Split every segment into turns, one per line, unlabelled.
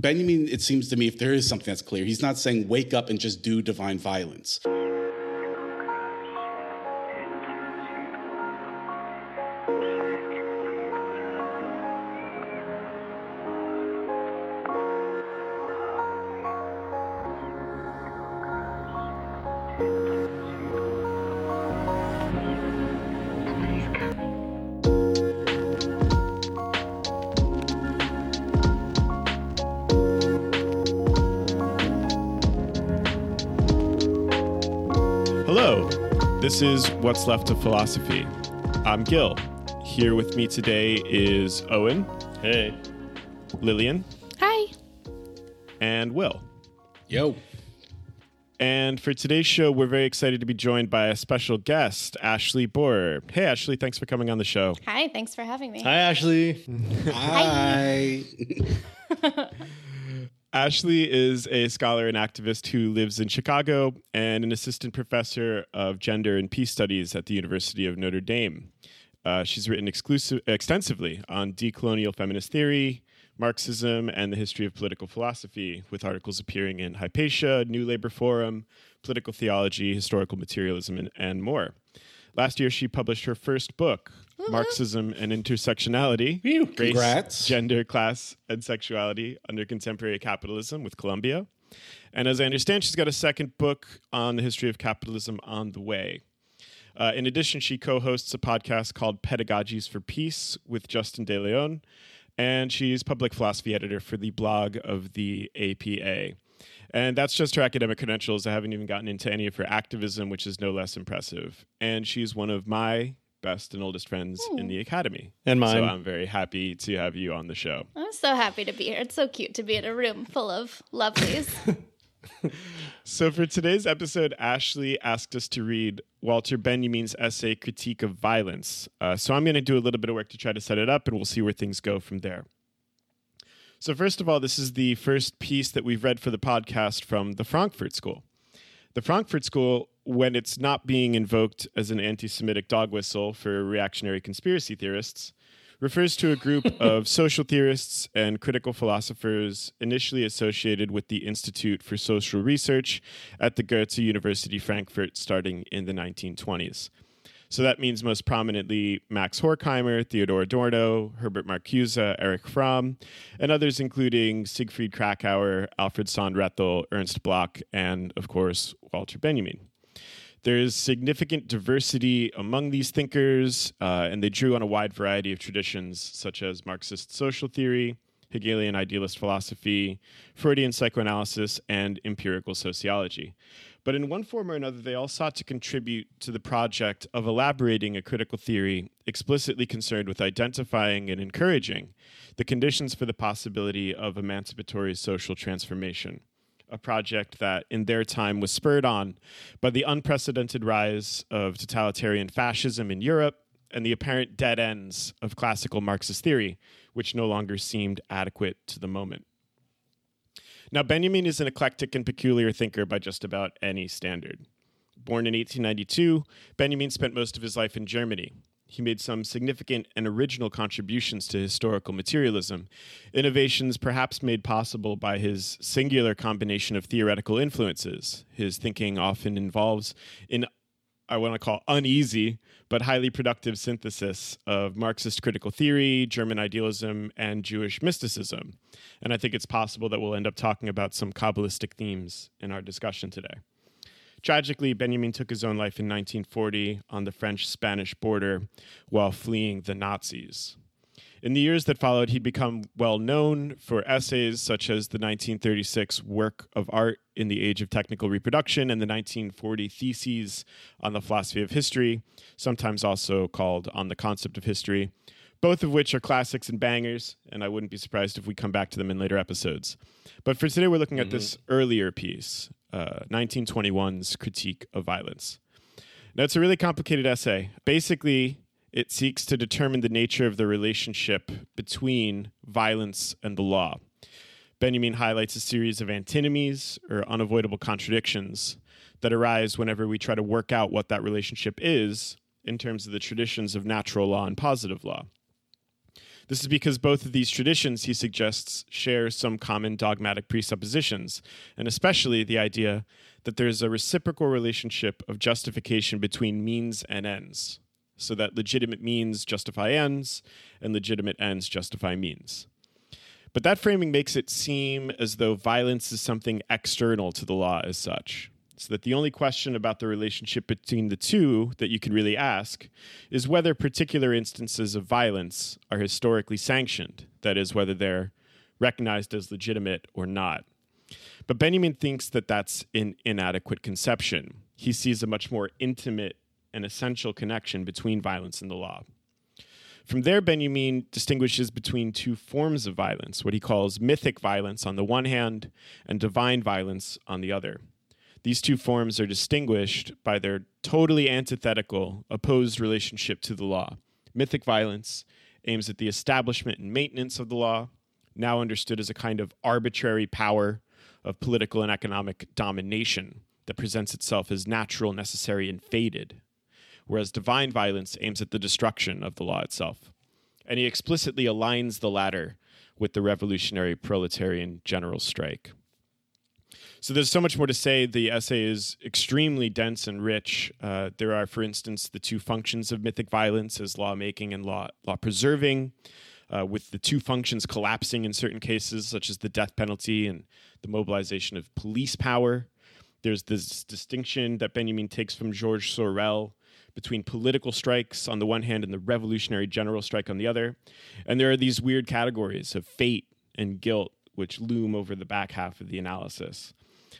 Benjamin, it seems to me, if there is something that's clear, he's not saying wake up and just do divine violence.
This is What's Left of Philosophy. I'm Gil. Here with me today is Owen.
Hey.
Lillian.
Hi.
And Will.
Yo.
And for today's show, we're very excited to be joined by a special guest, Ashley Bohrer. Hey, Ashley, thanks for coming on the show.
Hi, thanks for having me.
Hi, Ashley.
Hi.
Ashley is a scholar and activist who lives in Chicago and an assistant professor of gender and peace studies at the University of Notre Dame. Uh, she's written exclusive, extensively on decolonial feminist theory, Marxism, and the history of political philosophy, with articles appearing in Hypatia, New Labor Forum, Political Theology, Historical Materialism, and, and more. Last year, she published her first book, Marxism and Intersectionality
Phew,
Race,
congrats.
Gender, Class, and Sexuality Under Contemporary Capitalism with Columbia. And as I understand, she's got a second book on the history of capitalism on the way. Uh, in addition, she co hosts a podcast called Pedagogies for Peace with Justin De Leon, and she's public philosophy editor for the blog of the APA. And that's just her academic credentials. I haven't even gotten into any of her activism, which is no less impressive. And she's one of my best and oldest friends in the academy.
And mine.
So I'm very happy to have you on the show.
I'm so happy to be here. It's so cute to be in a room full of lovelies.
So for today's episode, Ashley asked us to read Walter Benjamin's essay Critique of Violence. Uh, so I'm going to do a little bit of work to try to set it up, and we'll see where things go from there. So first of all, this is the first piece that we've read for the podcast from the Frankfurt School. The Frankfurt School, when it's not being invoked as an anti-Semitic dog whistle for reactionary conspiracy theorists, refers to a group of social theorists and critical philosophers initially associated with the Institute for Social Research at the Goethe University Frankfurt starting in the 1920s. So that means most prominently Max Horkheimer, Theodor Adorno, Herbert Marcuse, Erich Fromm, and others including Siegfried Kracauer, Alfred Sohn-Rethel, Ernst Bloch, and of course Walter Benjamin. There is significant diversity among these thinkers, uh, and they drew on a wide variety of traditions such as Marxist social theory, Hegelian idealist philosophy, Freudian psychoanalysis, and empirical sociology. But in one form or another, they all sought to contribute to the project of elaborating a critical theory explicitly concerned with identifying and encouraging the conditions for the possibility of emancipatory social transformation a project that in their time was spurred on by the unprecedented rise of totalitarian fascism in Europe and the apparent dead ends of classical Marxist theory, which no longer seemed adequate to the moment. Now, Benjamin is an eclectic and peculiar thinker by just about any standard. Born in 1892, Benjamin spent most of his life in Germany, he made some significant and original contributions to historical materialism, innovations perhaps made possible by his singular combination of theoretical influences. His thinking often involves in I want to call uneasy but highly productive synthesis of Marxist critical theory, German idealism, and Jewish mysticism. And I think it's possible that we'll end up talking about some Kabbalistic themes in our discussion today. Tragically, Benjamin took his own life in 1940 on the French Spanish border while fleeing the Nazis. In the years that followed, he'd become well known for essays such as the 1936 Work of Art in the Age of Technical Reproduction and the 1940 Theses on the Philosophy of History, sometimes also called On the Concept of History, both of which are classics and bangers, and I wouldn't be surprised if we come back to them in later episodes. But for today, we're looking at this earlier piece, uh, 1921's Critique of Violence. Now, it's a really complicated essay. Basically, it seeks to determine the nature of the relationship between violence and the law. Benjamin highlights a series of antinomies or unavoidable contradictions that arise whenever we try to work out what that relationship is in terms of the traditions of natural law and positive law. This is because both of these traditions, he suggests, share some common dogmatic presuppositions, and especially the idea that there's a reciprocal relationship of justification between means and ends, so that legitimate means justify ends and legitimate ends justify means. But that framing makes it seem as though violence is something external to the law as such. So that the only question about the relationship between the two that you can really ask is whether particular instances of violence are historically sanctioned, that is, whether they're recognized as legitimate or not. But Benjamin thinks that that's an inadequate conception. He sees a much more intimate and essential connection between violence and the law. From there, Benjamin distinguishes between two forms of violence, what he calls mythic violence on the one hand and divine violence on the other. These two forms are distinguished by their totally antithetical, opposed relationship to the law. Mythic violence aims at the establishment and maintenance of the law, now understood as a kind of arbitrary power of political and economic domination that presents itself as natural, necessary, and fated, whereas divine violence aims at the destruction of the law itself. And he explicitly aligns the latter with the revolutionary proletarian general strike. So there's so much more to say. The essay is extremely dense and rich. Uh, there are, for instance, the two functions of mythic violence as lawmaking and law law preserving, uh, with the two functions collapsing in certain cases, such as the death penalty and the mobilization of police power. There's this distinction that Benjamin takes from Georges Sorel between political strikes on the one hand and the revolutionary general strike on the other. And there are these weird categories of fate and guilt which loom over the back half of the analysis.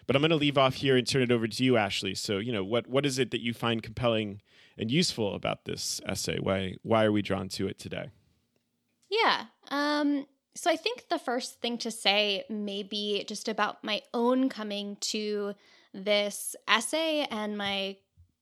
But I'm going to leave off here and turn it over to you, Ashley. So, you know, what what is it that you find compelling and useful about this essay? Why why are we drawn to it today?
Yeah. Um, so I think the first thing to say may be just about my own coming to this essay and my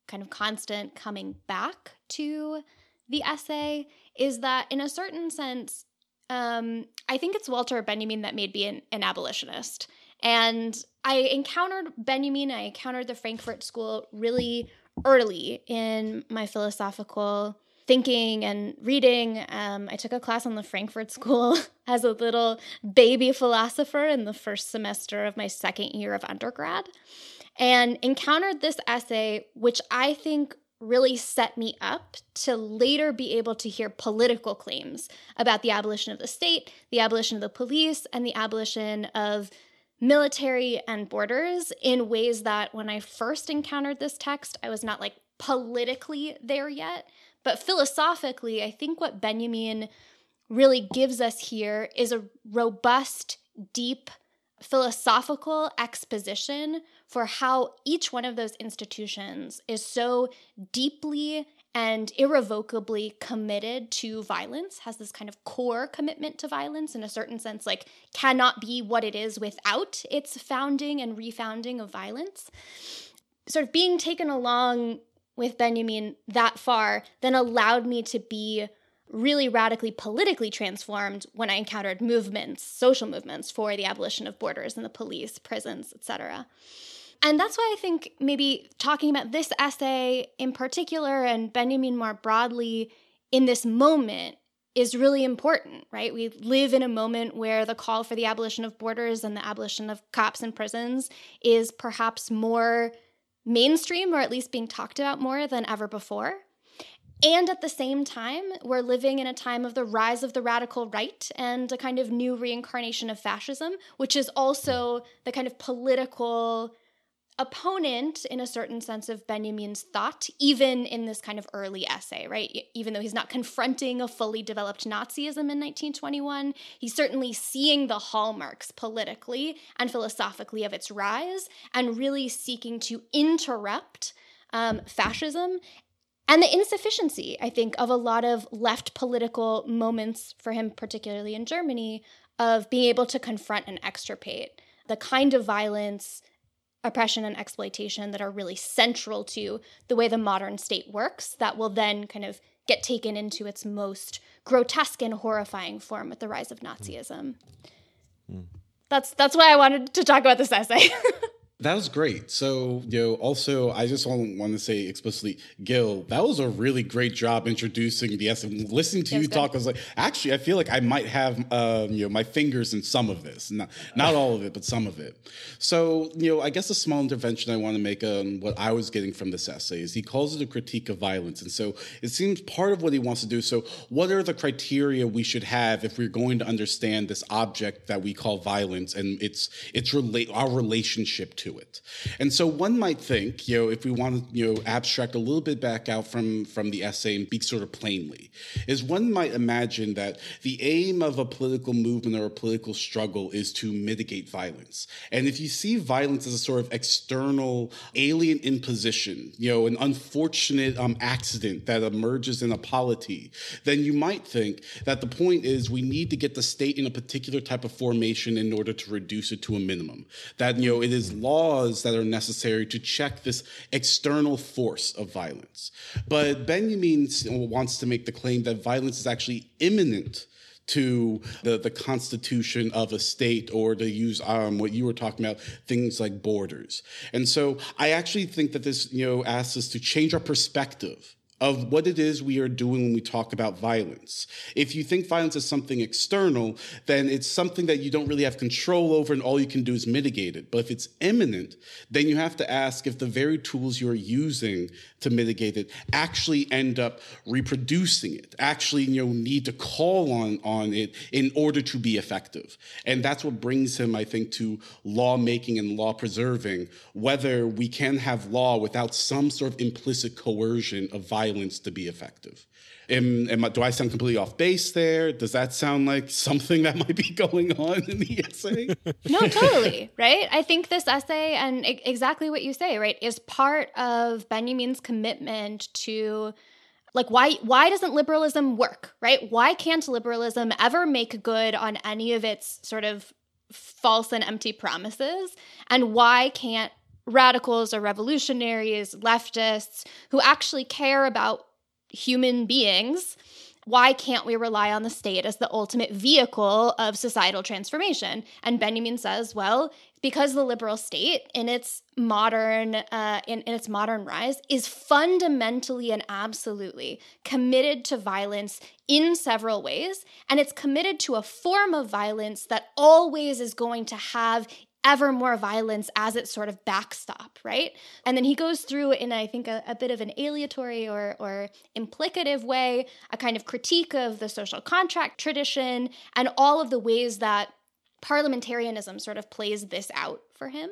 kind of constant coming back to the essay is that in a certain sense um, I think it's Walter Benjamin that made me an, an abolitionist. And I encountered Benjamin, I encountered the Frankfurt School really early in my philosophical thinking and reading. Um, I took a class on the Frankfurt School as a little baby philosopher in the first semester of my second year of undergrad and encountered this essay, which I think really set me up to later be able to hear political claims about the abolition of the state, the abolition of the police, and the abolition of military and borders in ways that when I first encountered this text, I was not like politically there yet. But philosophically, I think what Benjamin really gives us here is a robust, deep philosophical exposition for how each one of those institutions is so deeply and irrevocably committed to violence, has this kind of core commitment to violence in a certain sense, like cannot be what it is without its founding and refounding of violence. Sort of being taken along with Benjamin that far then allowed me to be really radically politically transformed when I encountered movements, social movements for the abolition of borders and the police, prisons, etc. And that's why I think maybe talking about this essay in particular and Benjamin more broadly in this moment is really important, right? We live in a moment where the call for the abolition of borders and the abolition of cops and prisons is perhaps more mainstream or at least being talked about more than ever before. And at the same time, we're living in a time of the rise of the radical right and a kind of new reincarnation of fascism, which is also the kind of political opponent in a certain sense of Benjamin's thought, even in this kind of early essay, right? Even though he's not confronting a fully developed Nazism in 1921, he's certainly seeing the hallmarks politically and philosophically of its rise and really seeking to interrupt um, fascism and the insufficiency, I think, of a lot of left political moments for him, particularly in Germany, of being able to confront and extirpate the kind of violence oppression and exploitation that are really central to the way the modern state works that will then kind of get taken into its most grotesque and horrifying form with the rise of Nazism. Mm. That's that's why I wanted to talk about this essay.
That was great. So, you know, also, I just want, want to say explicitly, Gil, that was a really great job introducing the essay. Listening to you good. talk, I was like, actually, I feel like I might have, um, you know, my fingers in some of this, not not all of it, but some of it. So, you know, I guess a small intervention I want to make on what I was getting from this essay is he calls it a critique of violence, and so it seems part of what he wants to do. So, what are the criteria we should have if we're going to understand this object that we call violence and its its relate our relationship to to it. And so one might think, you know, if we want to, you know, abstract a little bit back out from, from the essay and speak sort of plainly, is one might imagine that the aim of a political movement or a political struggle is to mitigate violence. And if you see violence as a sort of external alien imposition, you know, an unfortunate um, accident that emerges in a polity, then you might think that the point is we need to get the state in a particular type of formation in order to reduce it to a minimum. That, you know, it is law laws that are necessary to check this external force of violence. But Benjamin wants to make the claim that violence is actually immanent to the, the constitution of a state or to use um, what you were talking about, things like borders. And so I actually think that this, you know, asks us to change our perspective of what it is we are doing when we talk about violence. If you think violence is something external, then it's something that you don't really have control over and all you can do is mitigate it. But if it's immanent, then you have to ask if the very tools you're using to mitigate it actually end up reproducing it, actually you know need to call on on it in order to be effective. And that's what brings him, I think, to lawmaking and law preserving, whether we can have law without some sort of implicit coercion of violence to be effective. Am, am I, do I sound completely off base there? Does that sound like something that might be going on in the essay?
no, totally. Right. I think this essay and exactly what you say, right, is part of Benjamin's commitment to like why why doesn't liberalism work right why can't liberalism ever make good on any of its sort of false and empty promises and why can't radicals or revolutionaries, leftists who actually care about human beings, why can't we rely on the state as the ultimate vehicle of societal transformation? And Benjamin says, well, because the liberal state in its modern uh, in, in its modern rise is fundamentally and absolutely committed to violence in several ways and it's committed to a form of violence that always is going to have ever more violence as its sort of backstop, right? And then he goes through in I think a, a, bit of an aleatory or or implicative way, a kind of critique of the social contract tradition and all of the ways that parliamentarianism sort of plays this out for him.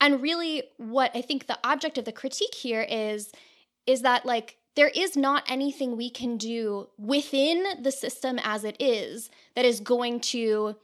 And really what I think the object of the critique here is is that like there is not anything we can do within the system as it is that is going to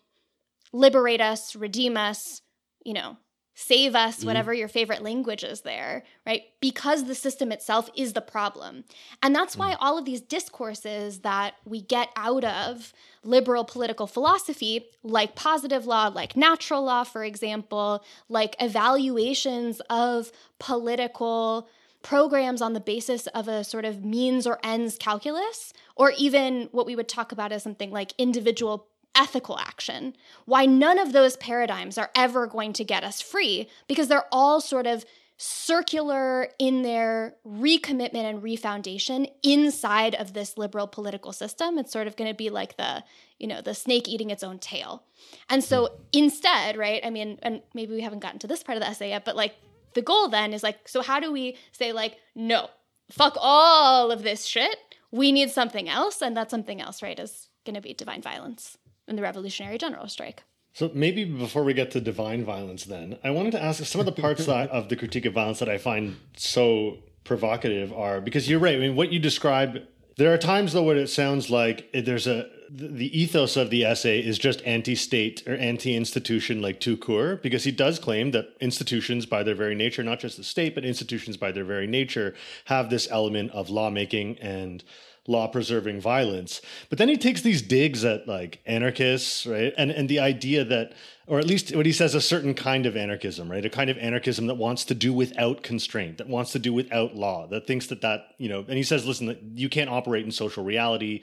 liberate us, redeem us, you know, save us, mm-hmm. whatever your favorite language is there, right? Because the system itself is the problem. And that's why mm. all of these discourses that we get out of liberal political philosophy, like positive law, like natural law, for example, like evaluations of political programs on the basis of a sort of means or ends calculus, or even what we would talk about as something like individual ethical action, why none of those paradigms are ever going to get us free because they're all sort of circular in their recommitment and refoundation inside of this liberal political system. It's sort of going to be like the, you know, the snake eating its own tail. And so instead, right, I mean, and maybe we haven't gotten to this part of the essay yet, but like the goal then is like, so how do we say, like, no, fuck all of this shit? We need something else. And that something else, right, is going to be divine violence in the Revolutionary General Strike.
So maybe before we get to divine violence, then I wanted to ask some of the parts that, of the critique of violence that I find so provocative are because you're right. I mean, what you describe. There are times though where it sounds like there's a the ethos of the essay is just anti-state or anti-institution like court because he does claim that institutions by their very nature not just the state but institutions by their very nature have this element of lawmaking and law preserving violence. But then he takes these digs at like anarchists, right? And and the idea that or at least what he says a certain kind of anarchism, right? A kind of anarchism that wants to do without constraint, that wants to do without law, that thinks that that, you know, and he says listen, you can't operate in social reality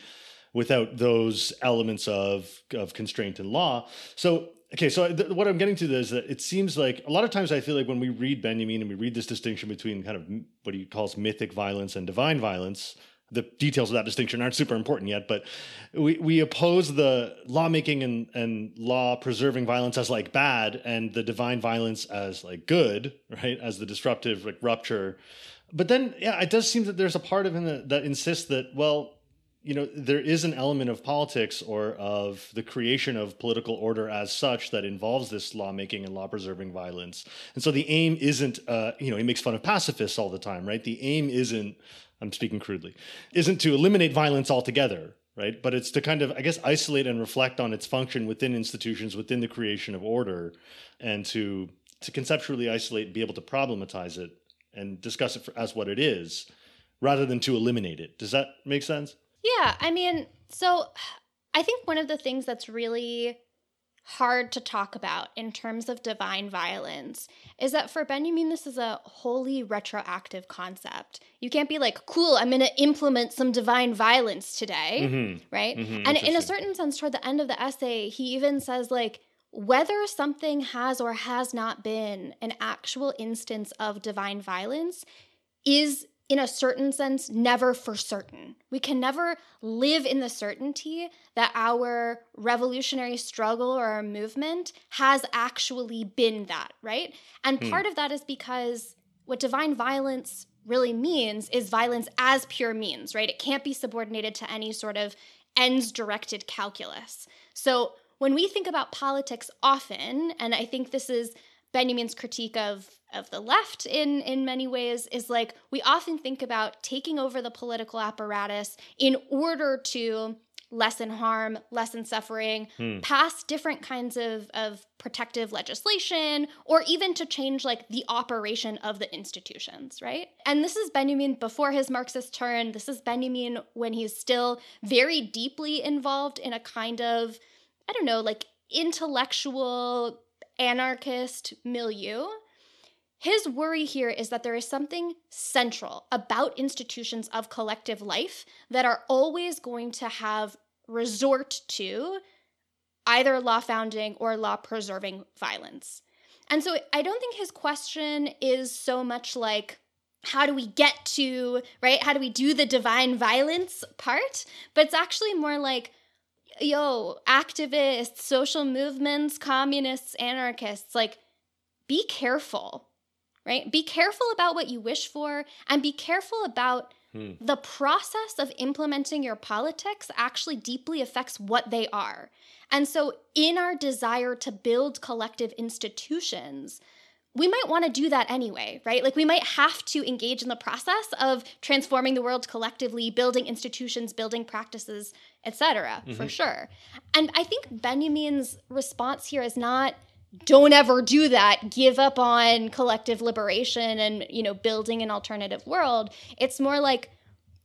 without those elements of of constraint and law. So okay, so th- what I'm getting to is that it seems like a lot of times I feel like when we read Benjamin and we read this distinction between kind of what he calls mythic violence and divine violence, the details of that distinction aren't super important yet, but we, we oppose the lawmaking and, and law preserving violence as like bad and the divine violence as like good, right? As the disruptive like rupture. But then, yeah, it does seem that there's a part of him that, that insists that, well, you know, there is an element of politics or of the creation of political order as such that involves this lawmaking and law preserving violence. And so the aim isn't, uh, you know, he makes fun of pacifists all the time, right? The aim isn't I'm speaking crudely, isn't to eliminate violence altogether, right? But it's to kind of, I guess, isolate and reflect on its function within institutions, within the creation of order, and to to conceptually isolate, be able to problematize it and discuss it for, as what it is, rather than to eliminate it. Does that make sense?
Yeah, I mean, so I think one of the things that's really hard to talk about in terms of divine violence is that for Benjamin, this is a wholly retroactive concept. You can't be like, cool, I'm going to implement some divine violence today, mm-hmm. right? Mm-hmm. And in a certain sense, toward the end of the essay, he even says, like, whether something has or has not been an actual instance of divine violence is in a certain sense, never for certain. We can never live in the certainty that our revolutionary struggle or our movement has actually been that, right? And hmm. part of that is because what divine violence really means is violence as pure means, right? It can't be subordinated to any sort of ends directed calculus. So when we think about politics often, and I think this is Benjamin's critique of of the left in in many ways is like we often think about taking over the political apparatus in order to lessen harm, lessen suffering, hmm. pass different kinds of, of protective legislation, or even to change like the operation of the institutions, right? And this is Benjamin before his Marxist turn. This is Benjamin when he's still very deeply involved in a kind of, I don't know, like intellectual anarchist milieu. His worry here is that there is something central about institutions of collective life that are always going to have resort to either law founding or law preserving violence. And so I don't think his question is so much like, how do we get to, right? How do we do the divine violence part? But it's actually more like, yo, activists, social movements, communists, anarchists, like, be careful, right? Be careful about what you wish for and be careful about hmm. the process of implementing your politics actually deeply affects what they are. And so, in our desire to build collective institutions, we might want to do that anyway, right? Like we might have to engage in the process of transforming the world collectively, building institutions, building practices, etc. Mm-hmm. for sure. And I think Benjamin's response here is not don't ever do that, give up on collective liberation and, you know, building an alternative world. It's more like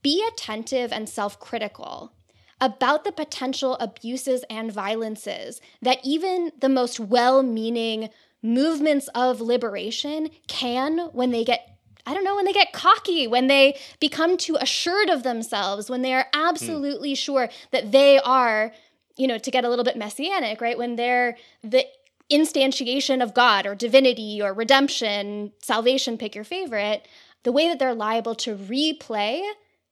be attentive and self-critical about the potential abuses and violences that even the most well-meaning movements of liberation can, when they get I don't know, when they get cocky, when they become too assured of themselves, when they are absolutely mm. sure that they are, you know, to get a little bit messianic, right? When they're the instantiation of God or divinity or redemption, salvation, pick your favorite, the way that they're liable to replay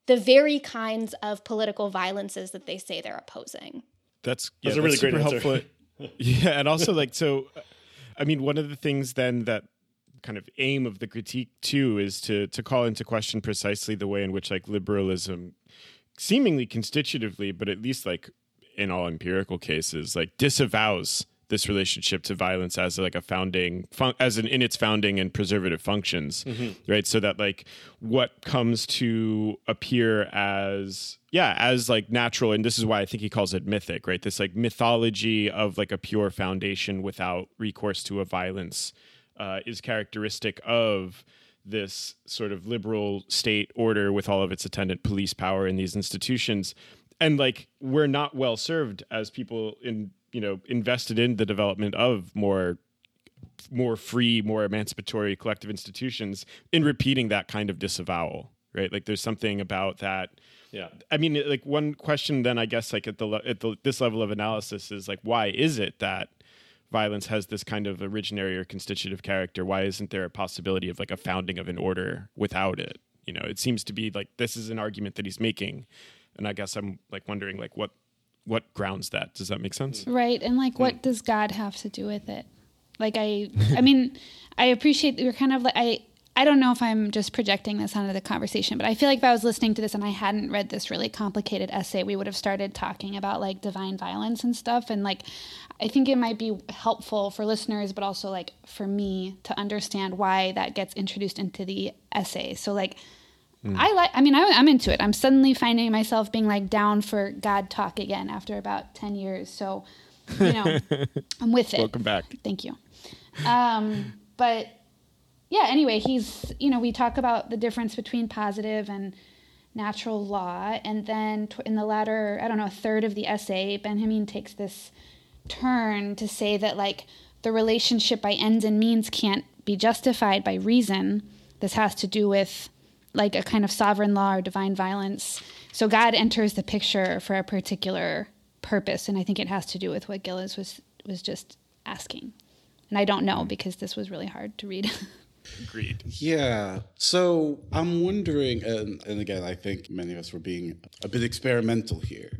the very kinds of political violences that they say they're opposing.
That's, yeah, that's a really great helpful. yeah, and also like so I mean, one of the things then that kind of aim of the critique too is to to call into question precisely the way in which like liberalism seemingly constitutively but at least like in all empirical cases like disavows this relationship to violence as like a founding fun- as an in its founding and preservative functions mm-hmm. right so that like what comes to appear as yeah as like natural and this is why i think he calls it mythic right this like mythology of like a pure foundation without recourse to a violence uh, is characteristic of this sort of liberal state order with all of its attendant police power in these institutions. And like we're not well served as people in you know invested in the development of more more free more emancipatory collective institutions in repeating that kind of disavowal right? Like there's something about that.
Yeah.
I mean like one question then i guess like at the at the, this level of analysis is like why is it that violence has this kind of originary or constitutive character, why isn't there a possibility of like a founding of an order without it? You know, it seems to be like this is an argument that he's making, and I guess I'm like wondering like what what grounds that. Does that make sense? Mm.
Right, and like what mm. does God have to do with it? Like I, I mean, I appreciate you're kind of like I. I don't know if I'm just projecting this onto the conversation, but I feel like if I was listening to this and I hadn't read this really complicated essay, we would have started talking about like divine violence and stuff. And like, I think it might be helpful for listeners, but also like for me to understand why that gets introduced into the essay. So, like, mm. I like, I mean, I, I'm into it. I'm suddenly finding myself being like down for God talk again after about 10 years. So, you know, I'm with it.
Welcome back.
Thank you. Um, but yeah, anyway, he's, you know, we talk about the difference between positive and natural law. And then in the latter, I don't know, a third of the essay, Benjamin takes this turn to say that, like, the relationship by ends and means can't be justified by reason. This has to do with, like, a kind of sovereign law or divine violence. So God enters the picture for a particular purpose. And I think it has to do with what Gillis was, was just asking. And I don't know hmm. because this was really hard to read.
Agreed.
Yeah. So I'm wondering, and, and again, I think many of us were being a bit experimental here.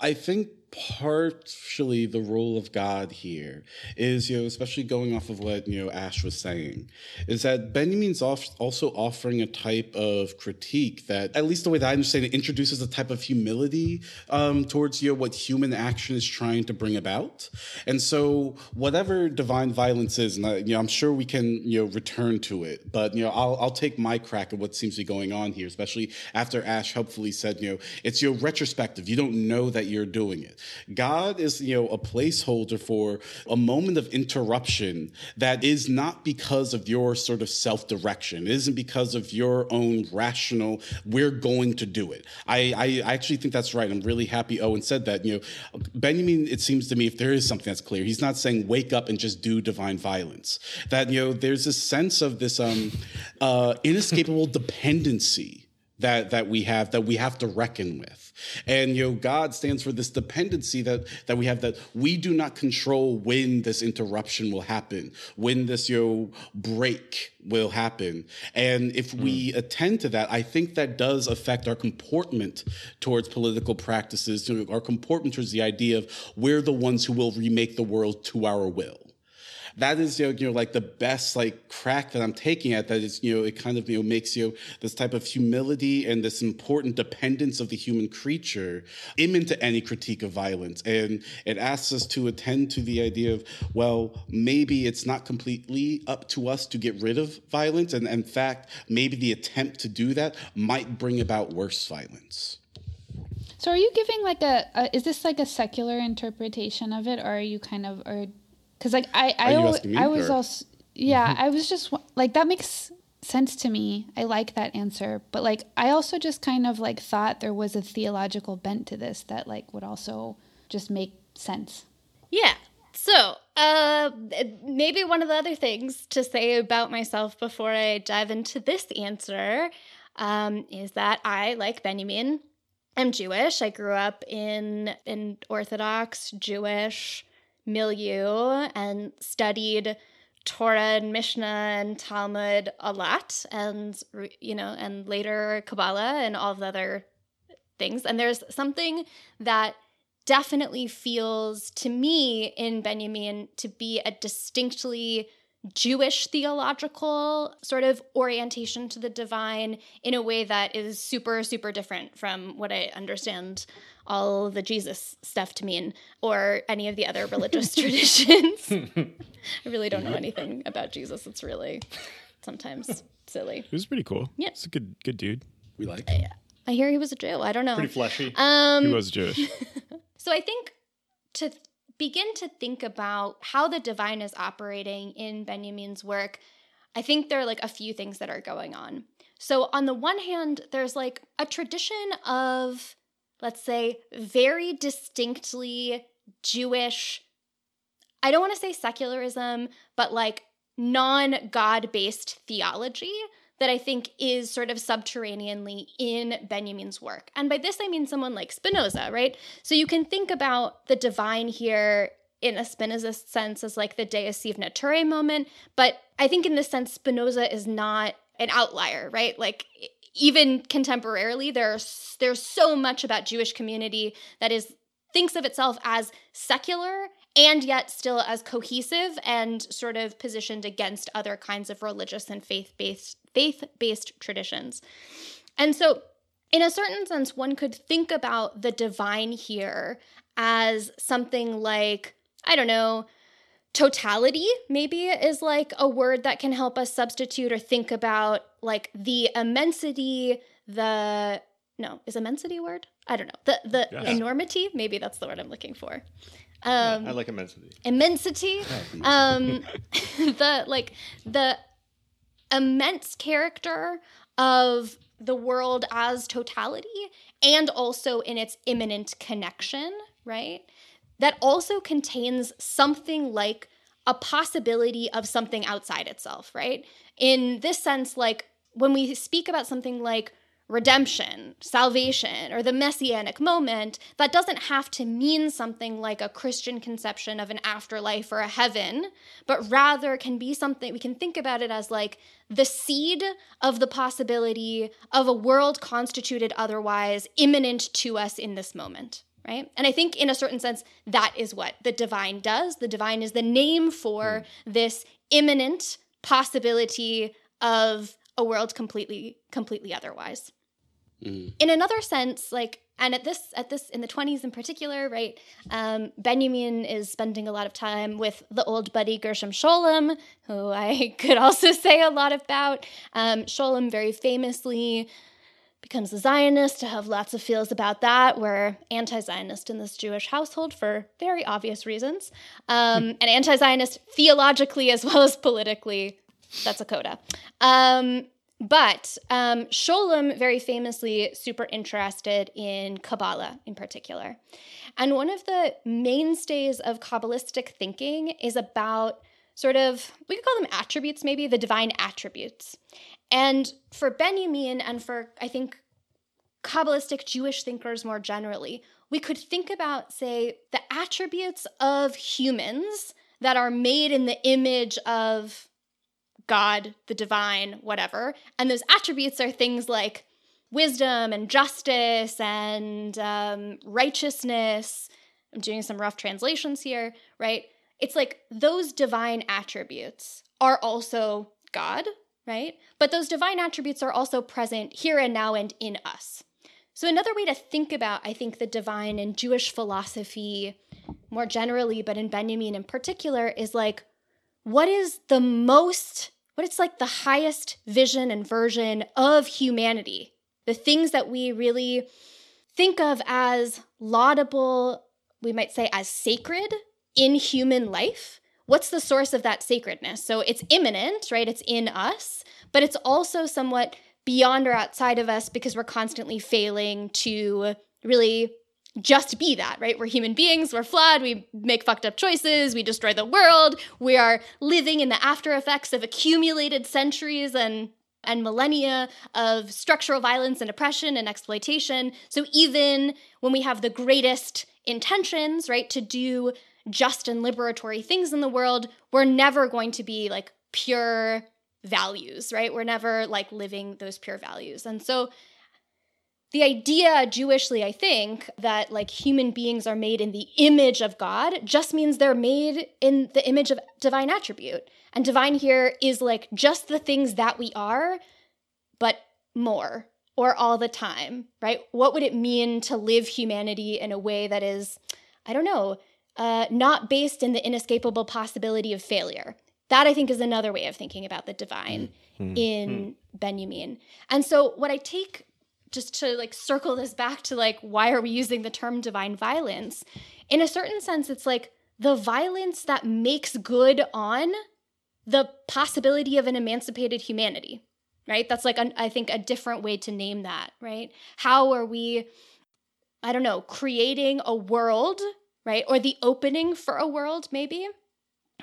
I think partially the role of God here is, you know, especially going off of what, you know, Ash was saying, is that Benjamin's also offering a type of critique that, at least the way that I understand it, introduces a type of humility um, towards, you know, what human action is trying to bring about. And so whatever divine violence is, and I, you know, I'm sure we can, you know, return to it, but, you know, I'll, I'll take my crack at what seems to be going on here, especially after Ash helpfully said, you know, it's your retrospective. You don't know that you're doing it. God is, you know, a placeholder for a moment of interruption that is not because of your sort of self direction. It isn't because of your own rational, we're going to do it. I, I actually think that's right. I'm really happy Owen said that. You know, Benjamin, it seems to me, if there is something that's clear, he's not saying wake up and just do divine violence. That, you know, there's a sense of this um, uh, inescapable dependency that that we have that we have to reckon with and you know god stands for this dependency that that we have that we do not control when this interruption will happen when this you know break will happen and if mm. we hmm. attend to that i think that does affect our comportment towards political practices our comportment towards the idea of we're the ones who will remake the world to our will that is you know, you know like the best like crack that I'm taking at that is you know it kind of you know makes you know, this type of humility and this important dependence of the human creature immanent to any critique of violence and it asks us to attend to the idea of well maybe it's not completely up to us to get rid of violence and in fact maybe the attempt to do that might bring about worse violence.
So are you giving like a, a, is this like a secular interpretation of it or are you kind of or because like I I, I was or? also yeah mm-hmm. I was just like that makes sense to me. I like that answer, but like I also just kind of like thought there was a theological bent to this that like would also just make sense.
Yeah. So, uh, maybe one of the other things to say about myself before I dive into this answer um, is that I, like Benjamin, am Jewish. I grew up in an Orthodox Jewish milieu and studied Torah and Mishnah and Talmud a lot, and you know, and later Kabbalah and all of the other things. And there's something that definitely feels to me in Benjamin to be a distinctly Jewish theological sort of orientation to the divine in a way that is super, super different from what I understand all the Jesus stuff to mean or any of the other religious traditions. I really don't know anything about Jesus. It's really sometimes silly.
He was pretty cool.
Yeah.
He's a good good dude.
We like
him. I, I hear he was a Jew. I don't know.
Pretty fleshy.
Um,
he was Jewish.
so I think to begin to think about how the divine is operating in Benjamin's work, I think there are like a few things that are going on. So, on the one hand, there's like a tradition of let's say, very distinctly Jewish, I don't want to say secularism, but like non God based theology that I think is sort of subterraneanly in Benjamin's work. And by this, I mean someone like Spinoza, right? So you can think about the divine here in a Spinoza sense as like the Deus sive natura moment. But I think in this sense, Spinoza is not an outlier, right? Like even contemporarily, there's there's so much about Jewish community that is thinks of itself as secular and yet still as cohesive and sort of positioned against other kinds of religious and faith-based faith-based traditions. And so in a certain sense one could think about the divine here as something like I don't know, totality maybe is like a word that can help us substitute or think about like the immensity, the no, is immensity a word? I don't know. The the yes. enormity, maybe that's the word I'm looking for.
Um, yeah, I like immensity.
Immensity. um, the like the immense character of the world as totality and also in its immanent connection, right? that also contains something like a possibility of something outside itself, right? In this sense, like when we speak about something like redemption, salvation, or the messianic moment, that doesn't have to mean something like a Christian conception of an afterlife or a heaven, but rather can be something we can think about it as like the seed of the possibility of a world constituted otherwise imminent to us in this moment right? And I think, in a certain sense, that is what the divine does. The divine is the name for mm. this imminent possibility of a world completely, completely otherwise. Mm. In another sense, like, and at this, at this, in the twenties in particular, right? Um, Benjamin is spending a lot of time with the old buddy Gershom Scholem, who I could also say a lot about. Um, Scholem very famously becomes a Zionist to have lots of feels about that. We're anti Zionist in this Jewish household for very obvious reasons, um, hmm. and anti Zionist theologically as well as politically. That's a coda. Um, but um, Scholem, very famously, super interested in Kabbalah in particular. And one of the mainstays of Kabbalistic thinking is about sort of, we could call them attributes, maybe the divine attributes. And for Benjamin and for, I think, Kabbalistic Jewish thinkers more generally, we could think about, say, the attributes of humans that are made in the image of God, the divine, whatever. And those attributes are things like wisdom and justice and um, righteousness. I'm doing some rough translations here, right? It's like those divine attributes are also God, right? But those divine attributes are also present here and now and in us. So, another way to think about, I think, the divine in Jewish philosophy more generally, but in Benjamin in particular, is like, what is the most, what it's like the highest vision and version of humanity? The things that we really think of as laudable, we might say as sacred in human life what's the source of that sacredness? So it's immanent, right? It's in us, but it's also somewhat beyond or outside of us because we're constantly failing to really just be that, right? We're human beings, we're flawed, we make fucked up choices, we destroy the world, we are living in the after effects of accumulated centuries and and millennia of structural violence and oppression and exploitation. So even when we have the greatest intentions, right, to do just and liberatory things in the world, we're never going to be like pure values, right? We're never like living those pure values. And so the idea Jewishly, I think, that like human beings are made in the image of God just means they're made in the image of divine attribute. And divine here is like just the things that we are, but more or all the time, right? What would it mean to live humanity in a way that is, I don't know, uh, not based in the inescapable possibility of failure. That I think is another way of thinking about the divine mm-hmm. in mm-hmm. Benjamin. And so what I take just to like circle this back to like why are we using the term divine violence? In a certain sense it's like the violence that makes good on the possibility of an emancipated humanity, right? That's like I think a different way to name that, right? How are we I don't know, creating a world right? Or the opening for a world, maybe.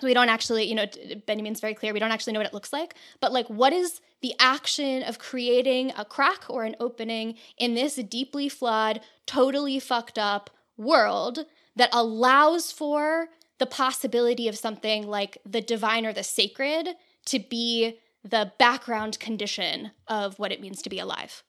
We don't actually, you know, Benjamin's very clear, we don't actually know what it looks like, but like, what is the action of creating a crack or an opening in this deeply flawed, totally fucked up world that allows for the possibility of something like the divine or the sacred to be the background condition of what it means to be alive.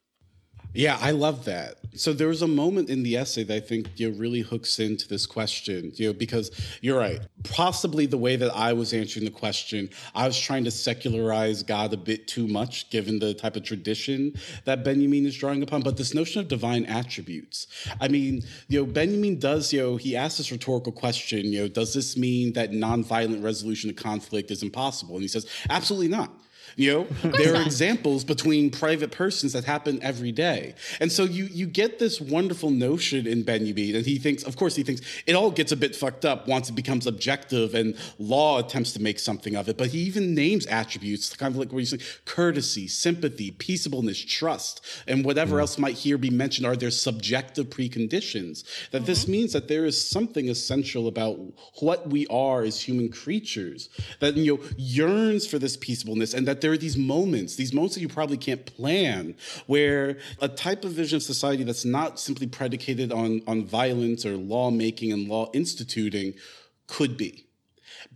Yeah, I love that. So there was a moment in the essay that I think you know, really hooks into this question, you know, because you're right. Possibly the way that I was answering the question, I was trying to secularize God a bit too much, given the type of tradition that Benjamin is drawing upon. But this notion of divine attributes, I mean, you know, Benjamin does, you know, he asks this rhetorical question, you know, does this mean that nonviolent resolution of conflict is impossible? And he says, absolutely not. You know, there are examples between private persons that happen every day. And so you you get this wonderful notion in Benjamin, and he thinks, of course, he thinks it all gets a bit fucked up once it becomes objective and law attempts to make something of it. But he even names attributes, kind of like what you say, courtesy, sympathy, peaceableness, trust, and whatever mm. else might here be mentioned are there subjective preconditions. That mm-hmm. this means that there is something essential about what we are as human creatures that you know yearns for this peaceableness and that there are these moments, these moments that you probably can't plan, where a type of vision of society that's not simply predicated on, on violence or lawmaking and law instituting could be.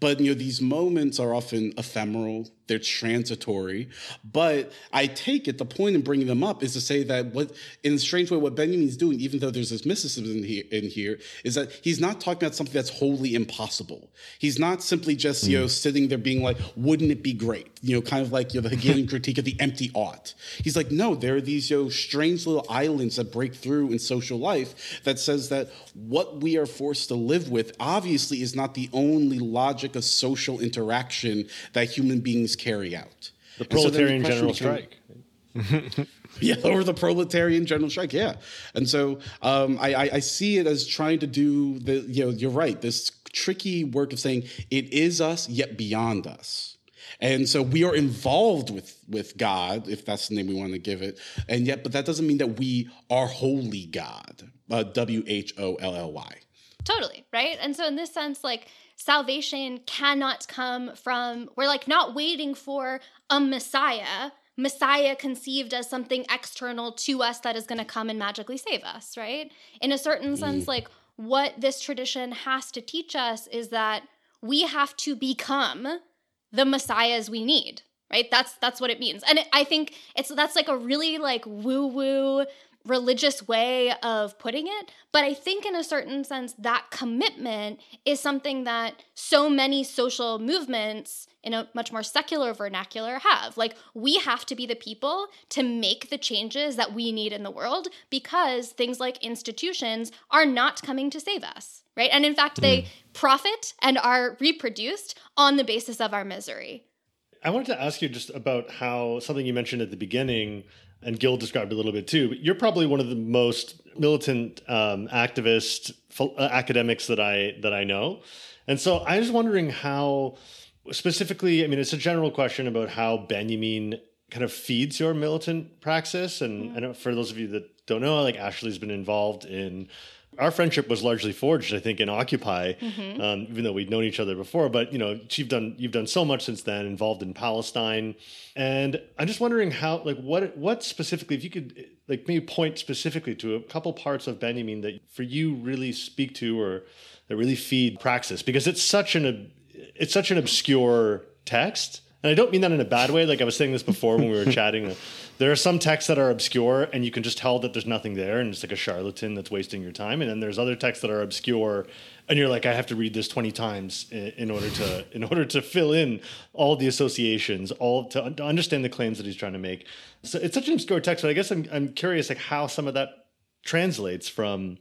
But you know, these moments are often ephemeral, they're transitory. But I take it the point in bringing them up is to say that what, in a strange way, what Benjamin's doing, even though there's this mysticism in here, in here, is that he's not talking about something that's wholly impossible. He's not simply just you know hmm. sitting there being like, "Wouldn't it be great?" You know, kind of like you know, the Hegelian critique of the empty ought. He's like, no, there are these you know strange little islands that break through in social life that says that what we are forced to live with obviously is not the only logic of social interaction that human beings carry out.
The proletarian so the general strike.
yeah, or the proletarian general strike. Yeah, and so um, I, I, I, see it as trying to do the. You know, you're right. This tricky work of saying it is us yet beyond us. And so we are involved with with God, if that's the name we want to give it. And yet, but that doesn't mean that we are wholly God. Uh, w H O L L Y.
Totally right. And so in this sense, like salvation cannot come from, we're like not waiting for a Messiah. Messiah conceived as something external to us that is going to come and magically save us, right? In a certain mm. sense, like what this tradition has to teach us is that we have to become the messiahs we need right that's that's what it means and it, i think it's that's like a really like woo woo religious way of putting it. But I think, in a certain sense, that commitment is something that so many social movements in a much more secular vernacular have. Like, we have to be the people to make the changes that we need in the world because things like institutions are not coming to save us, right? And in fact, they mm. profit and are reproduced on the basis of our misery.
I wanted to ask you just about how something you mentioned at the beginning and Gil described a little bit too. But you're probably one of the most militant um, activist uh, academics that I that I know, and so I was wondering how specifically. I mean, it's a general question about how Benjamin kind of feeds your militant praxis, and, mm-hmm. and for those of you that don't know, like Ashley's been involved in our friendship was largely forged, I think, in Occupy, mm-hmm. um, even though we'd known each other before. But you know, you've done you've done so much since then, involved in Palestine, and I'm just wondering how, like, what what specifically, if you could, like, maybe point specifically to a couple parts of Benjamin that for you really speak to or that really feed praxis, because it's such an it's such an obscure text, and I don't mean that in a bad way. Like I was saying this before when we were chatting. There are some texts that are obscure and you can just tell that there's nothing there and it's like a charlatan that's wasting your time. And then there's other texts that are obscure and you're like, I have to read this 20 times in, in order to in order to fill in all the associations, all to, to, understand the claims that he's trying to make. So it's such an obscure text, but I guess I'm I'm curious like how some of that translates from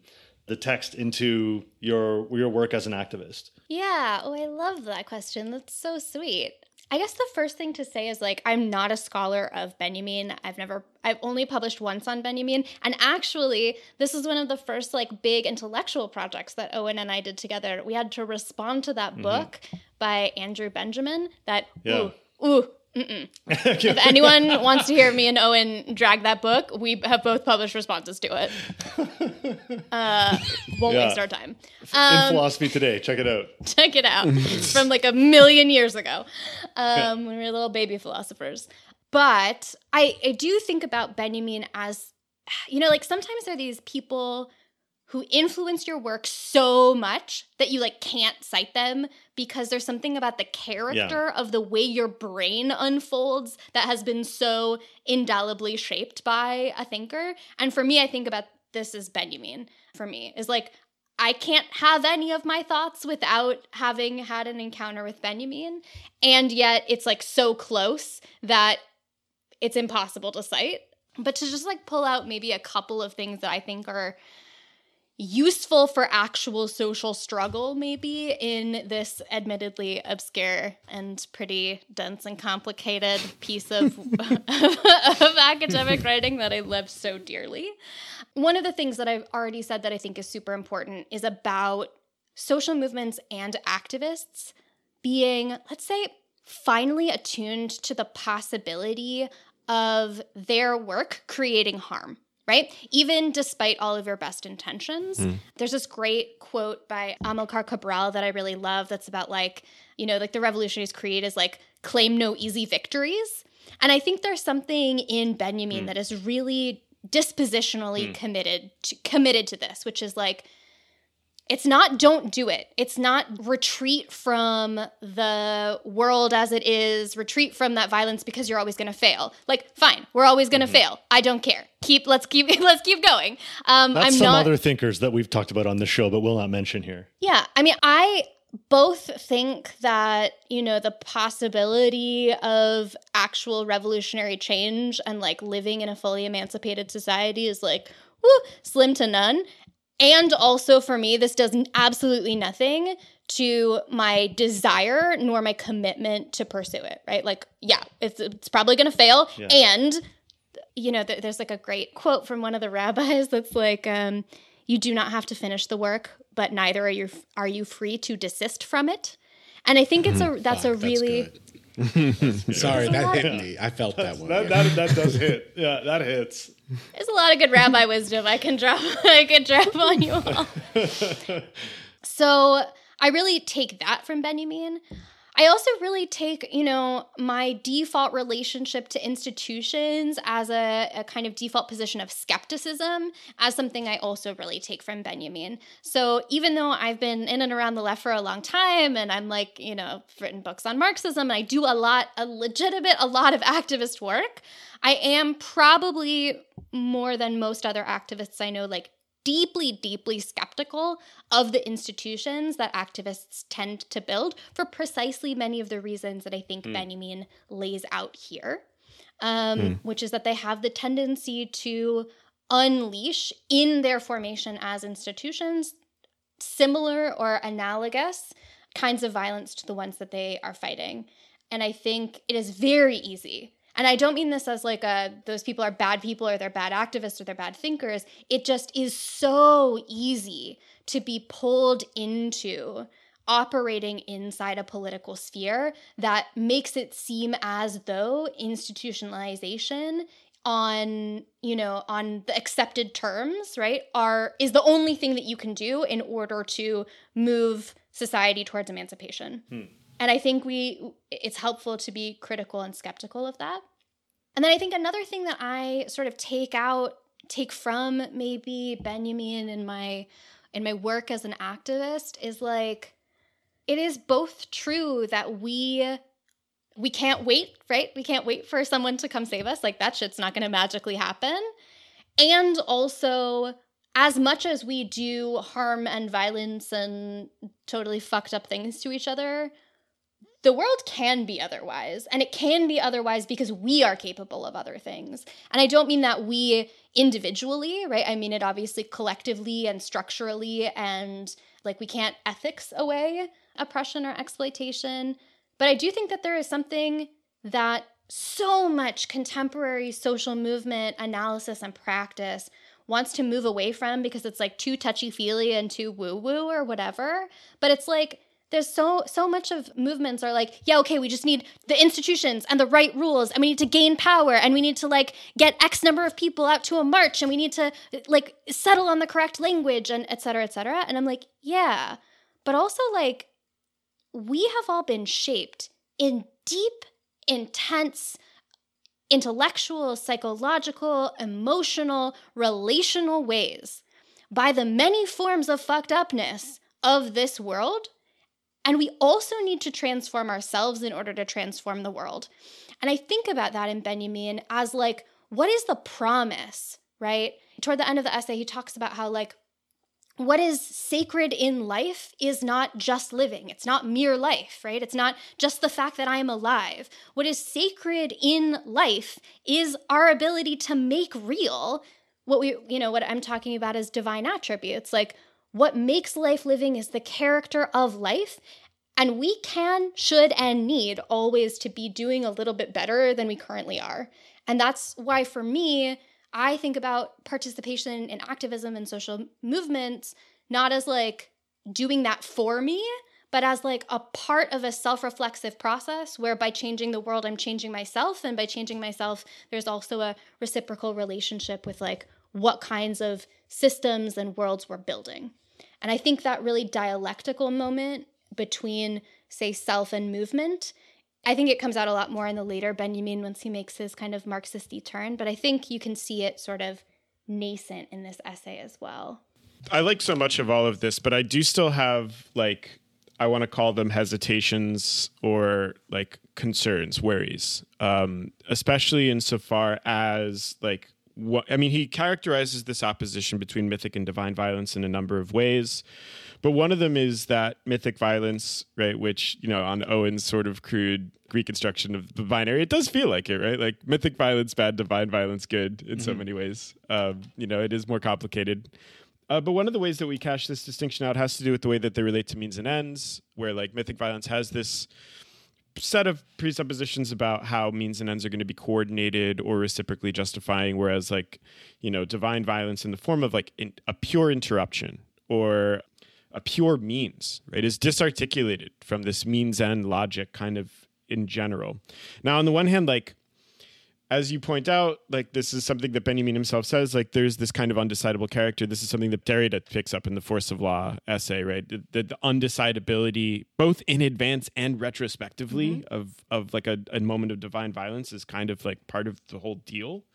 the text into your your work as an activist.
Yeah. Oh, I love that question. That's so sweet. I guess the first thing to say is like I'm not a scholar of Benjamin. I've never I've only published once on Benjamin and actually this is one of the first like big intellectual projects that Owen and I did together. We had to respond to that mm-hmm. book by Andrew Benjamin that yeah. ooh ooh if anyone wants to hear me and Owen drag that book, we have both published responses to it. Uh, won't yeah. waste our time.
Um, In philosophy today, check it out.
Check it out. from like a million years ago, um, when we were little baby philosophers. But I, I do think about Benjamin as, you know, like sometimes there are these people who influence your work so much that you like can't cite them because there's something about the character yeah. of the way your brain unfolds that has been so indelibly shaped by a thinker. And for me, I think about this as Benjamin for me is like I can't have any of my thoughts without having had an encounter with Benjamin. And yet it's like so close that it's impossible to cite. But to just like pull out maybe a couple of things that I think are useful for actual social struggle, maybe in this admittedly obscure and pretty dense and complicated piece of, of academic writing that I love so dearly. One of the things that I've already said that I think is super important is about social movements and activists being, let's say, finally attuned to the possibility of their work creating harm right? Even despite all of your best intentions. Mm. There's this great quote by Amilcar Cabral that I really love that's about like, you know, like the revolutionaries creed is like claim no easy victories. And I think there's something in Benjamin mm. that is really dispositionally mm. committed to, committed to this, which is like it's not don't do it. It's not retreat from the world as it is, retreat from that violence because you're always going to fail. Like, fine, we're always going to mm-hmm. fail. I don't care. Keep let's keep let's keep going.
Um, That's I'm some not, other thinkers that we've talked about on the show, but we'll not mention here.
Yeah, I mean, I both think that you know the possibility of actual revolutionary change and like living in a fully emancipated society is like woo, slim to none and also for me, this does absolutely nothing to my desire nor my commitment to pursue it, right? Like, yeah, it's, it's probably going to fail. Yeah. And, you know, th- there's like a great quote from one of the rabbis that's like, um, you do not have to finish the work, but neither are you, are you free to desist from it. And I think it's a, mm-hmm. that's Fuck, a really, that's
Sorry, that hit me. I felt that one.
That, that, that does hit. Yeah, that hits.
There's a lot of good rabbi wisdom I can drop. I can drop on you all. so I really take that from Benjamin. I also really take, you know, my default relationship to institutions as a, a, kind of default position of skepticism as something I also really take from Benjamin. So even though I've been in and around the left for a long time and I'm like, you know, written books on Marxism and I do a lot, a legitimate, a lot of activist work, I am probably more than most other activists I know, like deeply, deeply skeptical of the institutions that activists tend to build for precisely many of the reasons that I think mm. Benjamin lays out here, um, mm. which is that they have the tendency to unleash in their formation as institutions similar or analogous kinds of violence to the ones that they are fighting. And I think it is very easy and I don't mean this as like a those people are bad people or they're bad activists or they're bad thinkers. It just is so easy to be pulled into operating inside a political sphere that makes it seem as though institutionalization on you know on the accepted terms right are is the only thing that you can do in order to move society towards emancipation hmm. And I think we it's helpful to be critical and skeptical of that. And then I think another thing that I sort of take out take from maybe Benjamin in my in my work as an activist is like it is both true that we we can't wait, right? We can't wait for someone to come save us. Like that shit's not going to magically happen. And also as much as we do harm and violence and totally fucked up things to each other, the world can be otherwise. And it can be otherwise because we are capable of other things. And I don't mean that we individually, right? I mean it obviously collectively and structurally, and like we can't ethics away oppression or exploitation. But I do think that there is something that so much contemporary social movement analysis and practice wants to move away from because it's like too touchy feely and too woo woo or whatever. But it's like, there's so so much of movements are like yeah okay we just need the institutions and the right rules and we need to gain power and we need to like get x number of people out to a march and we need to like settle on the correct language and et cetera et cetera and i'm like yeah but also like we have all been shaped in deep intense intellectual psychological emotional relational ways by the many forms of fucked upness of this world. And we also need to transform ourselves in order to transform the world. And I think about that in Benjamin as like, what is the promise, right? Toward the end of the essay, he talks about how, like, what is sacred in life is not just living. It's not mere life, right? It's not just the fact that I am alive. What is sacred in life is our ability to make real what we, you know, what I'm talking about is divine attributes. Like what makes life living is the character of life. And we can, should, and need always to be doing a little bit better than we currently are. And that's why, for me, I think about participation in activism and social movements not as like doing that for me, but as like a part of a self reflexive process where by changing the world, I'm changing myself. And by changing myself, there's also a reciprocal relationship with like what kinds of systems and worlds we're building. And I think that really dialectical moment between, say, self and movement I think it comes out a lot more in the later Benjamin once he makes his kind of Marxist turn, but I think you can see it sort of nascent in this essay as well.
I like so much of all of this, but I do still have like I want to call them hesitations or like concerns, worries, um, especially insofar as like what I mean. He characterizes this opposition between mythic and divine violence in a number of ways. But one of them is that mythic violence, right? Which, you know, on Owen's sort of crude reconstruction of the binary, it does feel like it, right? Like mythic violence bad, divine violence good in mm-hmm. so many ways. Um, you know, it is more complicated. Uh, but one of the ways that we cash this distinction out has to do with the way that they relate to means and ends, where like mythic violence has this set of presuppositions about how means and ends are going to be coordinated or reciprocally justifying, whereas like, you know, divine violence in the form of like in, a pure interruption or a pure means, right, is disarticulated from this means end logic kind of in general. Now, on the one hand, like as you point out, like this is something that Benjamin himself says, like there's this kind of undecidable character. This is something that Derrida picks up in the Force of Law essay, right? The, the, the undecidability, both in advance and retrospectively, mm-hmm. of of like a, a moment of divine violence is kind of like part of the whole deal.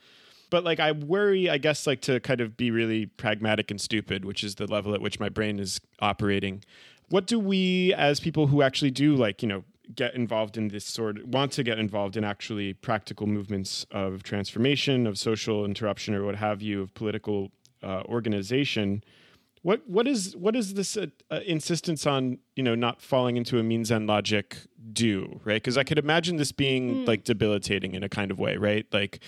But like I worry, I guess, like to kind of be really pragmatic and stupid, which is the level at which my brain is operating. What do we, as people who actually do like, you know, get involved in this sort of, want to get involved in actually practical movements of transformation, of social interruption, or what have you, of political uh, organization. What what is what is this uh, uh, insistence on you know not falling into a means end logic do right? Because I could imagine this being mm. like debilitating in a kind of way, right? Like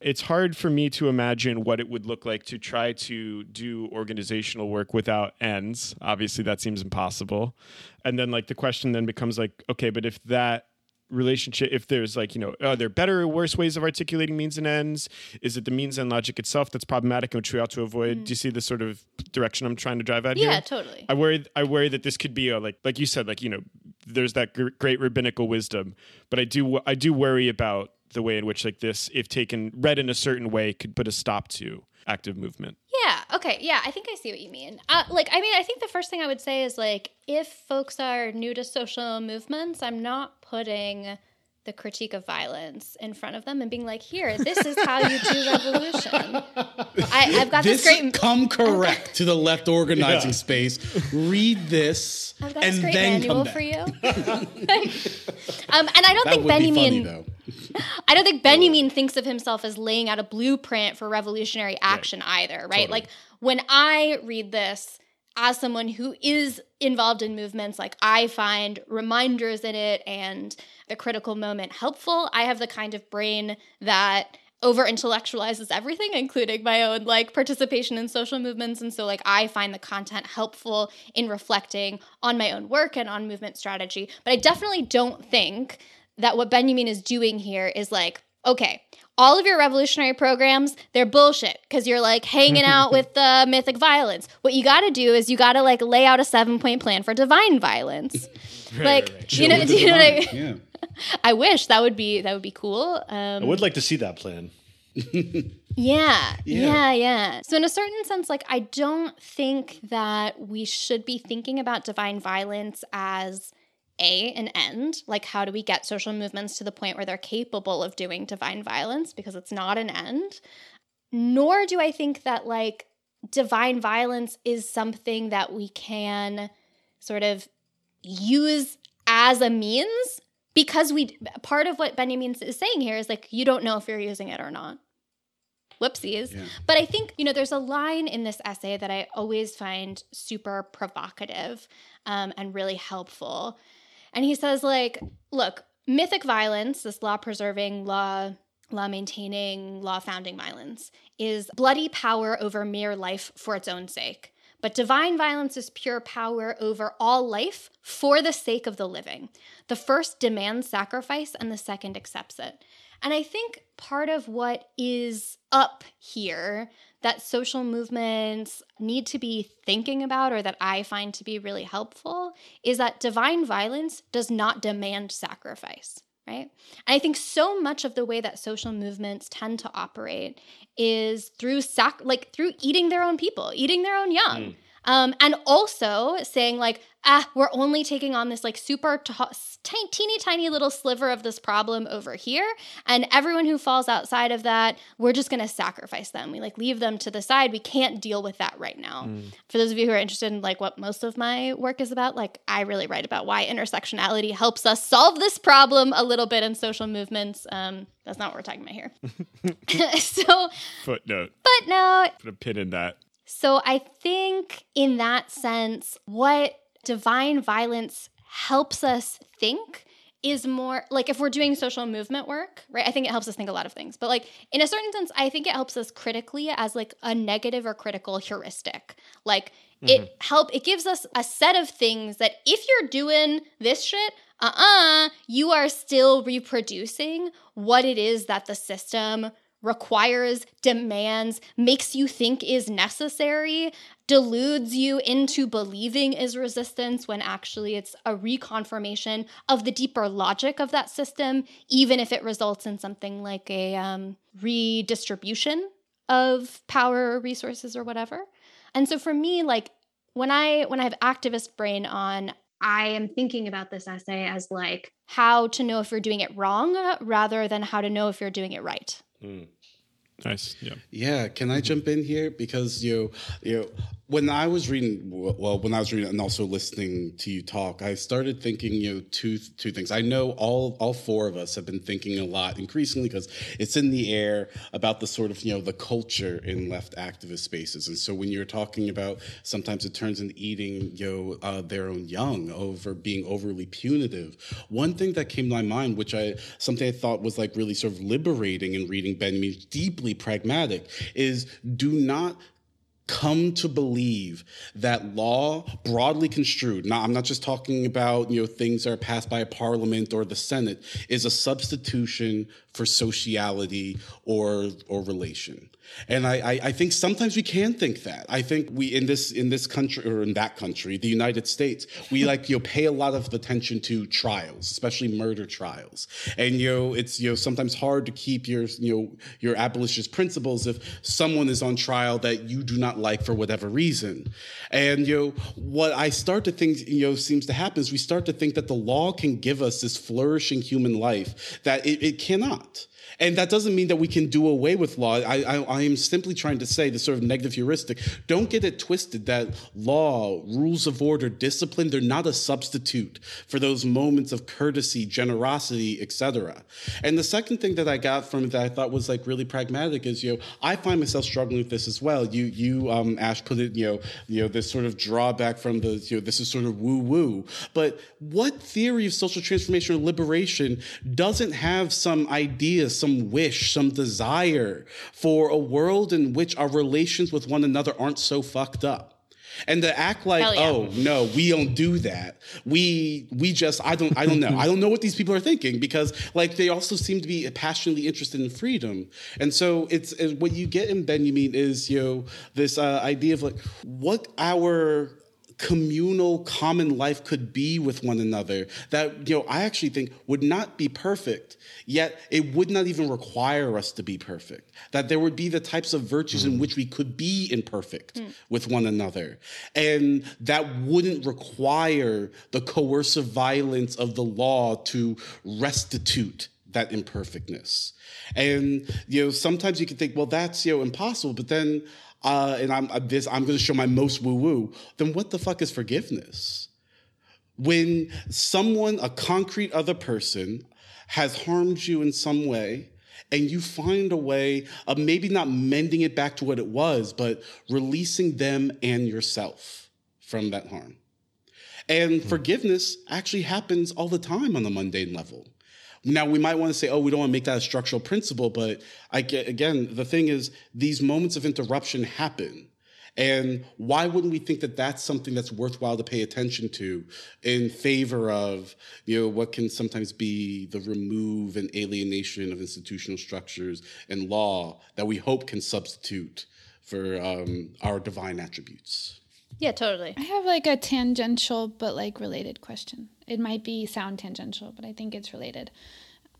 it's hard for me to imagine what it would look like to try to do organizational work without ends. Obviously, that seems impossible. And then, like, the question then becomes like, okay, but if that relationship if there's like you know are there better or worse ways of articulating means and ends is it the means end logic itself that's problematic and which we ought to avoid mm. do you see the sort of direction i'm trying to drive at
yeah
here?
Yeah totally
i worry i worry that this could be a like like you said like you know there's that great rabbinical wisdom but i do i do worry about the way in which like this, if taken read in a certain way, could put a stop to active movement.
Yeah. Okay. Yeah. I think I see what you mean. Uh, like, I mean, I think the first thing I would say is like, if folks are new to social movements, I'm not putting the critique of violence in front of them and being like, "Here, this is how you do revolution." I, have got this, this, great.
Come correct to the left organizing yeah. space. Read this,
I've got and this great then manual for you. um, and I don't that think Benjamin. I don't think Benjamin thinks of himself as laying out a blueprint for revolutionary action right. either, right? Totally. Like when I read this as someone who is involved in movements, like I find reminders in it and the critical moment helpful. I have the kind of brain that over intellectualizes everything including my own like participation in social movements and so like i find the content helpful in reflecting on my own work and on movement strategy but i definitely don't think that what benjamin is doing here is like okay all of your revolutionary programs, they're bullshit because you're like hanging out with the mythic violence. What you got to do is you got to like lay out a seven point plan for divine violence. right, like, right, right. you know, do you know what I, yeah. I wish that would be that would be cool. Um,
I would like to see that plan.
yeah, yeah, yeah, yeah. So in a certain sense, like I don't think that we should be thinking about divine violence as a an end like how do we get social movements to the point where they're capable of doing divine violence because it's not an end nor do i think that like divine violence is something that we can sort of use as a means because we part of what Benjamin is saying here is like you don't know if you're using it or not. Whoopsies. Yeah. But I think, you know, there's a line in this essay that I always find super provocative um, and really helpful. And he says, like, look, mythic violence, this law preserving, law law maintaining, law founding violence is bloody power over mere life for its own sake. But divine violence is pure power over all life for the sake of the living. The first demands sacrifice, and the second accepts it. And I think part of what is up here that social movements need to be thinking about, or that I find to be really helpful, is that divine violence does not demand sacrifice right? And I think so much of the way that social movements tend to operate is through sac like through eating their own people, eating their own young. Mm. Um, and also saying like ah we're only taking on this like super t- t- teeny tiny little sliver of this problem over here and everyone who falls outside of that we're just going to sacrifice them. We like leave them to the side. We can't deal with that right now. Mm. for those of you who are interested in like what most of my work is about like i really write about why intersectionality helps us solve this problem a little bit in social movements. Um, that's not what we're talking about here. So
footnote.
Footnote.
Put a pin in that
so I think in that sense, what divine violence helps us think is more like if we're doing social movement work, right? I think it helps us think a lot of things. But like in a certain sense, I think it helps us critically as like a negative or critical heuristic. Like mm-hmm. it help it gives us a set of things that if you're doing this shit, uh-uh, you are still reproducing what it is that the system requires, demands, makes you think is necessary, deludes you into believing is resistance when actually it's a reconfirmation of the deeper logic of that system, even if it results in something like a um, redistribution of power or resources or whatever. And so for me, like when I when I have activist brain on, I am thinking about this essay as like how to know if you're doing it wrong rather than how to know if you're doing it right. Mm.
Nice. Yeah.
Yeah. Can I jump in here because you, you know, when I was reading, well, when I was reading and also listening to you talk, I started thinking, you know, two two things. I know all all four of us have been thinking a lot, increasingly, because it's in the air about the sort of you know the culture in left activist spaces. And so when you're talking about, sometimes it turns into eating you know uh, their own young over being overly punitive. One thing that came to my mind, which I something I thought was like really sort of liberating in reading Benjamin, deeply pragmatic, is do not come to believe that law broadly construed now i'm not just talking about you know things that are passed by a parliament or the senate is a substitution for sociality or or relation and I, I, I think sometimes we can think that. I think we in this in this country or in that country, the United States, we like you know pay a lot of attention to trials, especially murder trials. And you know it's you know sometimes hard to keep your you know your abolitionist principles if someone is on trial that you do not like for whatever reason. And you know what I start to think you know seems to happen is we start to think that the law can give us this flourishing human life that it, it cannot. And that doesn't mean that we can do away with law. I, I, I, am simply trying to say the sort of negative heuristic. Don't get it twisted that law, rules of order, discipline, they're not a substitute for those moments of courtesy, generosity, etc. And the second thing that I got from it that I thought was like really pragmatic is, you know, I find myself struggling with this as well. You, you, um, Ash, put it, you know, you know, this sort of drawback from the, you know, this is sort of woo woo. But what theory of social transformation or liberation doesn't have some idea, some some wish, some desire for a world in which our relations with one another aren't so fucked up. And to act like yeah. oh no we don't do that. We we just i don't i don't know. I don't know what these people are thinking because like they also seem to be passionately interested in freedom. And so it's, it's what you get in benjamin is you know this uh, idea of like what our communal common life could be with one another that you know i actually think would not be perfect yet it would not even require us to be perfect that there would be the types of virtues mm. in which we could be imperfect mm. with one another and that wouldn't require the coercive violence of the law to restitute that imperfectness. And you know, sometimes you can think, well, that's you know impossible, but then uh, and I'm this I'm going to show my most woo woo. Then what the fuck is forgiveness? When someone, a concrete other person, has harmed you in some way, and you find a way of maybe not mending it back to what it was, but releasing them and yourself from that harm. And hmm. forgiveness actually happens all the time on the mundane level. Now we might want to say, oh, we don't want to make that a structural principle, but I get, again, the thing is, these moments of interruption happen. And why wouldn't we think that that's something that's worthwhile to pay attention to in favor of, you know, what can sometimes be the remove and alienation of institutional structures and law that we hope can substitute for um, our divine attributes?
Yeah, totally.
I have like a tangential but like related question. It might be sound tangential, but I think it's related.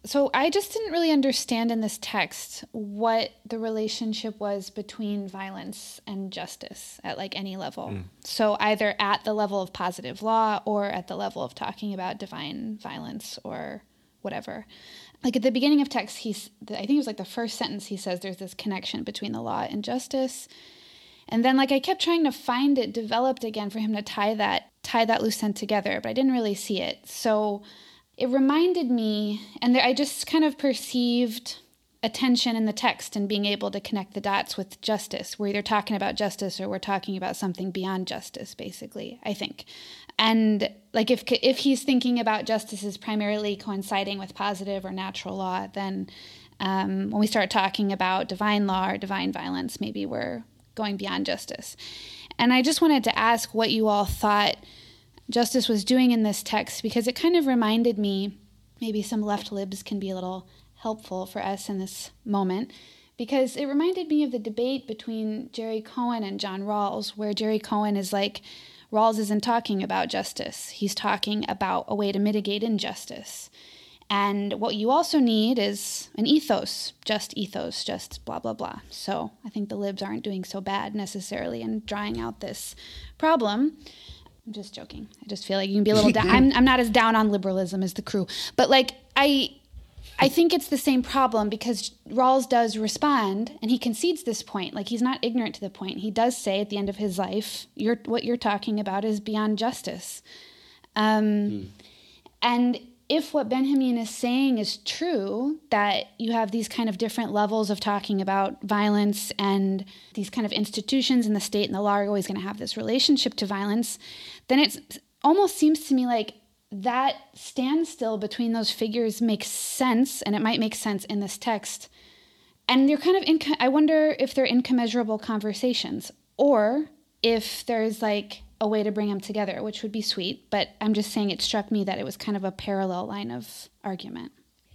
So I just didn't really understand in this text what the relationship was between violence and justice at like any level. Mm. So either at the level of positive law or at the level of talking about divine violence or whatever. Like at the beginning of text, he's I think it was like the first sentence he says there's this connection between the law and justice. And then like I kept trying to find it developed again for him to tie that tie that loose end together, but I didn't really see it. So it reminded me, and there, I just kind of perceived attention in the text and being able to connect the dots with justice. We're either talking about justice or we're talking about something beyond justice, basically, I think. And like if if he's thinking about justice as primarily coinciding with positive or natural law, then um, when we start talking about divine law or divine violence, maybe we're going beyond justice. And I just wanted to ask what you all thought justice was doing in this text because it kind of reminded me maybe some left libs can be a little helpful for us in this moment because it reminded me of the debate between Jerry Cohen and John Rawls, where Jerry Cohen is like, Rawls isn't talking about justice, he's talking about a way to mitigate injustice. And what you also need is an ethos, just ethos, just blah, blah, blah. So I think the libs aren't doing so bad necessarily in drawing out this problem. I'm just joking. I just feel like you can be a little down. I'm, I'm not as down on liberalism as the crew. But like, I. I think it's the same problem because Rawls does respond and he concedes this point. Like he's not ignorant to the point. He does say at the end of his life, you're, what you're talking about is beyond justice. Um, mm. And if what Benjamin is saying is true, that you have these kind of different levels of talking about violence and these kind of institutions in the state and the law are always going to have this relationship to violence, then it almost seems to me like that standstill between those figures makes sense, and it might make sense in this text. And they're kind of, inco- I wonder if they're incommensurable conversations, or if there's like a way to bring them together, which would be sweet. But I'm just saying it struck me that it was kind of a parallel line of argument.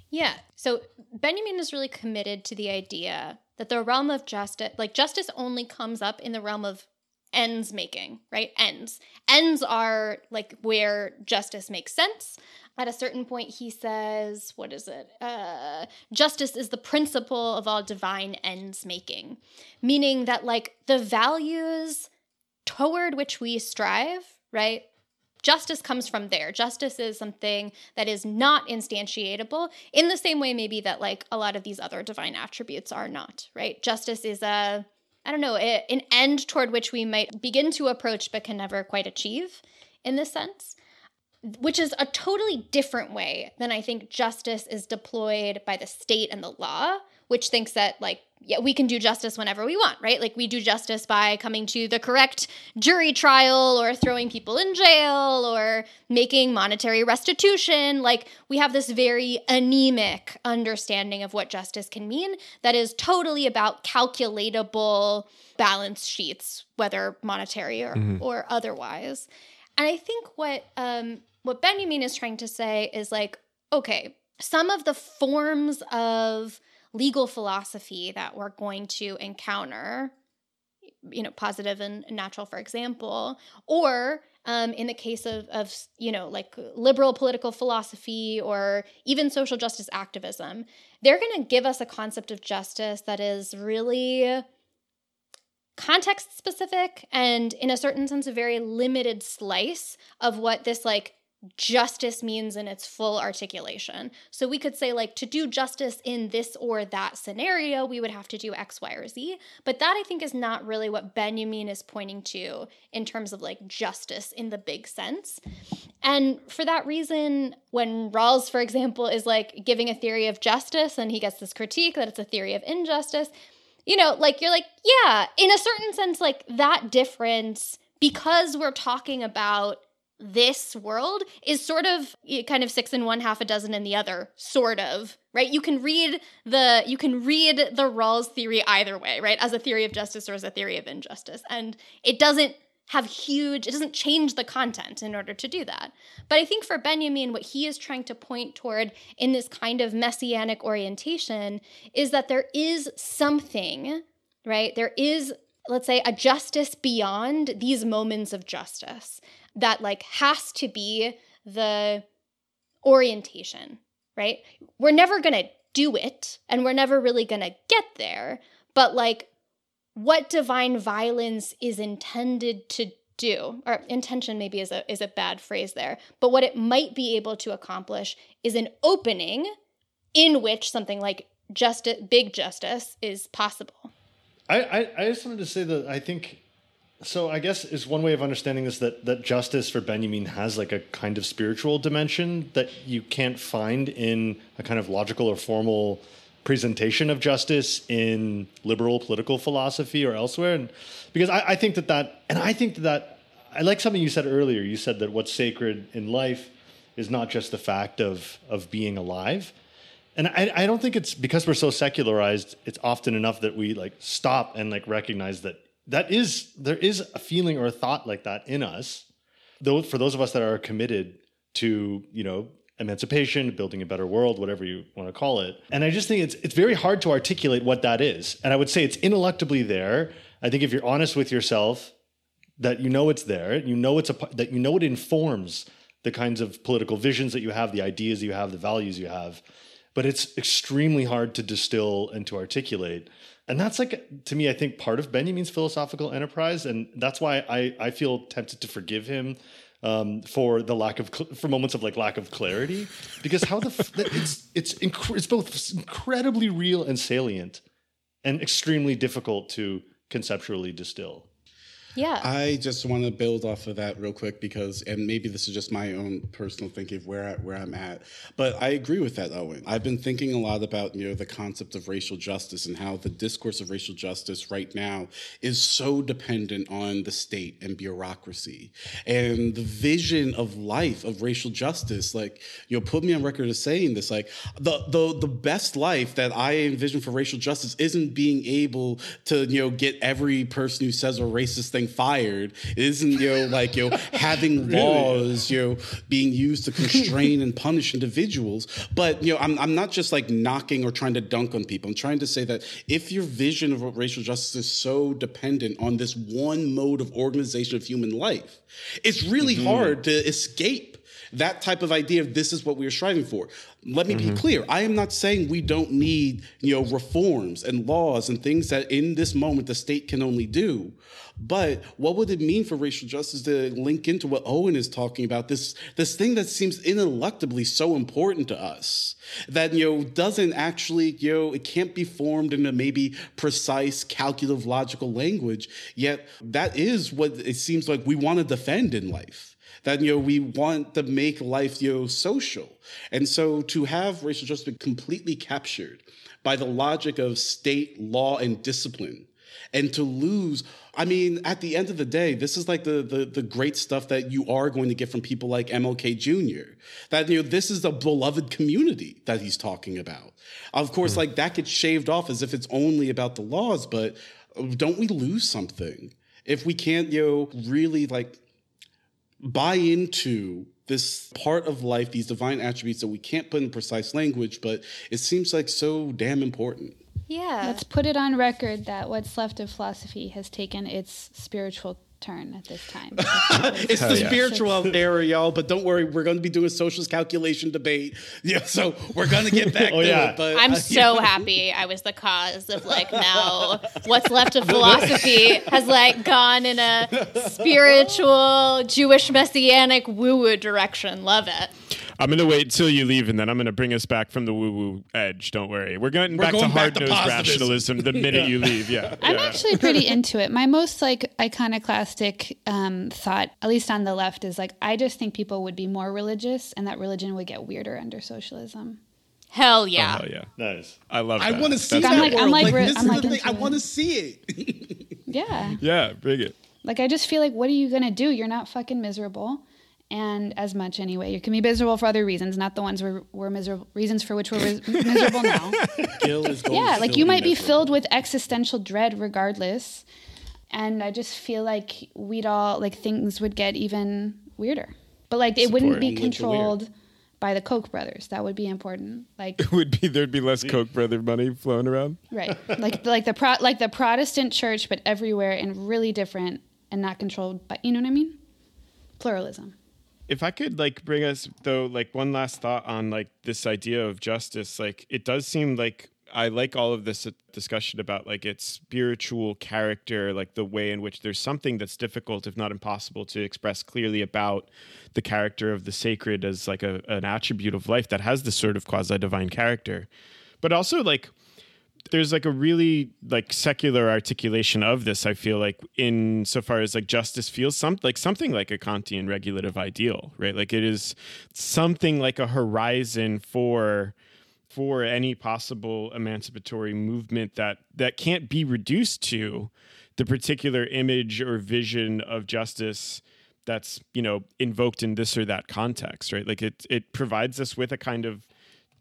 Yeah. So Benjamin is really committed to the idea that the realm of justice, like justice only comes up in the realm of ends making, right? Ends. Ends are like where justice makes sense. At a certain point, he says, what is it? Uh, justice is the principle of all divine ends making, meaning that like the values toward which we strive, right? Justice comes from there. Justice is something that is not instantiatable in the same way, maybe that like a lot of these other divine attributes are not, right? Justice is a, I don't know, an end toward which we might begin to approach but can never quite achieve in this sense, which is a totally different way than I think justice is deployed by the state and the law, which thinks that like yeah, we can do justice whenever we want, right? Like we do justice by coming to the correct jury trial or throwing people in jail or making monetary restitution. Like we have this very anemic understanding of what justice can mean that is totally about calculatable balance sheets, whether monetary or, mm-hmm. or otherwise. And I think what um, what Benjamin is trying to say is like, okay, some of the forms of legal philosophy that we're going to encounter you know positive and natural for example or um, in the case of, of you know like liberal political philosophy or even social justice activism they're going to give us a concept of justice that is really context specific and in a certain sense a very limited slice of what this like justice means in its full articulation. So we could say, like, to do justice in this or that scenario, we would have to do X, Y, or Z. But that I think is not really what Benjamin is pointing to in terms of like justice in the big sense. And for that reason, when Rawls, for example, is like giving a theory of justice and he gets this critique that it's a theory of injustice, you know, like you're like, yeah, in a certain sense, like that difference, because we're talking about this world is sort of kind of six in one half a dozen in the other sort of right? You can read the you can read the rawls theory either way right? As a theory of justice or as a theory of injustice. And it doesn't have huge it doesn't change the content in order to do that. But i think for benjamin what he is trying to point toward in this kind of messianic orientation is that there is something right? There is let's say a justice beyond these moments of justice that like has to be the orientation, right? We're never going to do it and we're never really going to get there, but like what divine violence is intended to do or intention maybe is a is a bad phrase there but what it might be able to accomplish is an opening in which something like justice big justice is possible
I, I, I just wanted to say that I think so I guess is one way of understanding this that that justice for Benjamin has like a kind of spiritual dimension that you can't find in a kind of logical or formal presentation of justice in liberal political philosophy or elsewhere. And because I, I think that that and I think that, that I like something you said earlier. You said that what's sacred in life is not just the fact of of being alive. And I, I don't think it's because we're so secularized, it's often enough that we like stop and like recognize that that is there is a feeling or a thought like that in us though for those of us that are committed to you know emancipation building a better world whatever you want to call it. And i just think it's it's very hard to articulate what that is. And i would say it's ineluctably there. I think if you're honest with yourself that you know it's there you know it's a that you know it informs the kinds of political visions that you have the ideas you have the values you have. But it's extremely hard to distill and to articulate and that's like to me i think part of benjamin's philosophical enterprise and that's why i i feel tempted to forgive him um, for the lack of for moments of like lack of clarity. Because how the it's it's inc- it's both incredibly real and salient and extremely difficult to conceptually distill
yeah.
I just want to build off of that real quick because, and maybe this is just my own personal thinking of where I, where I'm at, but I agree with that, Owen. I've been thinking a lot about you know the concept of racial justice and how the discourse of racial justice right now is so dependent on the state and bureaucracy, and the vision of life of racial justice. Like you know, put me on record as saying this. Like the the the best life that I envision for racial justice isn't being able to you know get every person who says a racist thing getting fired. It isn't you know like you know having really? laws you know being used to constrain and punish individuals. But you know I'm I'm not just like knocking or trying to dunk on people. I'm trying to say that if your vision of racial justice is so dependent on this one mode of organization of human life, it's really mm-hmm. hard to escape that type of idea of this is what we are striving for. Let me mm-hmm. be clear. I am not saying we don't need, you know, reforms and laws and things that in this moment the state can only do. But what would it mean for racial justice to link into what Owen is talking about? This this thing that seems ineluctably so important to us that you know doesn't actually you know it can't be formed in a maybe precise calculative logical language. Yet that is what it seems like we want to defend in life that you know we want to make life you know social and so to have racial justice be completely captured by the logic of state law and discipline and to lose i mean at the end of the day this is like the, the the great stuff that you are going to get from people like mlk jr that you know this is a beloved community that he's talking about of course mm. like that gets shaved off as if it's only about the laws but don't we lose something if we can't you know really like buy into this part of life, these divine attributes that we can't put in precise language, but it seems like so damn important.
Yeah.
Let's put it on record that what's left of philosophy has taken its spiritual turn at this time.
it's the
yeah.
spiritual era, y'all. But don't worry, we're going to be doing socialist calculation debate. Yeah, so we're going to get back
Oh,
to
yeah.
it. But
I'm
uh,
so happy I was the cause of like now what's left of philosophy has like gone in a spiritual Jewish messianic woo woo direction. Love it.
I'm gonna wait until you leave, and then I'm gonna bring us back from the woo-woo edge. Don't worry, we're going
We're
back
going
to hard-nosed rationalism the minute you leave. Yeah,
I'm
yeah.
actually pretty into it. My most like iconoclastic um, thought, at least on the left, is like I just think people would be more religious, and that religion would get weirder under socialism.
Hell yeah.
Oh yeah,
Nice.
I love.
It.
I
want to see
That's
I'm
that
like- I'm like
Like, this
I'm
is
like
the thing. I want to
it.
see it.
Yeah.
Yeah, bring it.
Like I just feel like, what are you gonna do? You're not fucking miserable, and as much anyway. You can be miserable for other reasons, not the ones we're, we're miserable reasons for which we're mis- miserable now.
Gil is going
yeah,
to
like you might be
miserable.
filled with existential dread regardless, and I just feel like we'd all like things would get even weirder. But like it wouldn't be
Supporting with the weird.
controlled by the Koch brothers. That would be important. Like
It would be there'd be less Koch brother money flowing around.
right, like like the pro, like the Protestant church, but everywhere and really different and not controlled by you know what I mean? Pluralism.
If I could like bring us though like one last thought on like this idea of justice like it does seem like I like all of this discussion about like its spiritual character like the way in which there's something that's difficult if not impossible to express clearly about the character of the sacred as like a, an attribute of life that has this sort of quasi divine character. But also like there's like a really like secular articulation of this i feel like in so far as like justice feels some like something like a kantian regulative ideal right? Like it is something like a horizon for for any possible emancipatory movement that that can't be reduced to the particular image or vision of justice that's you know invoked in this or that context right? Like it it provides us with a kind of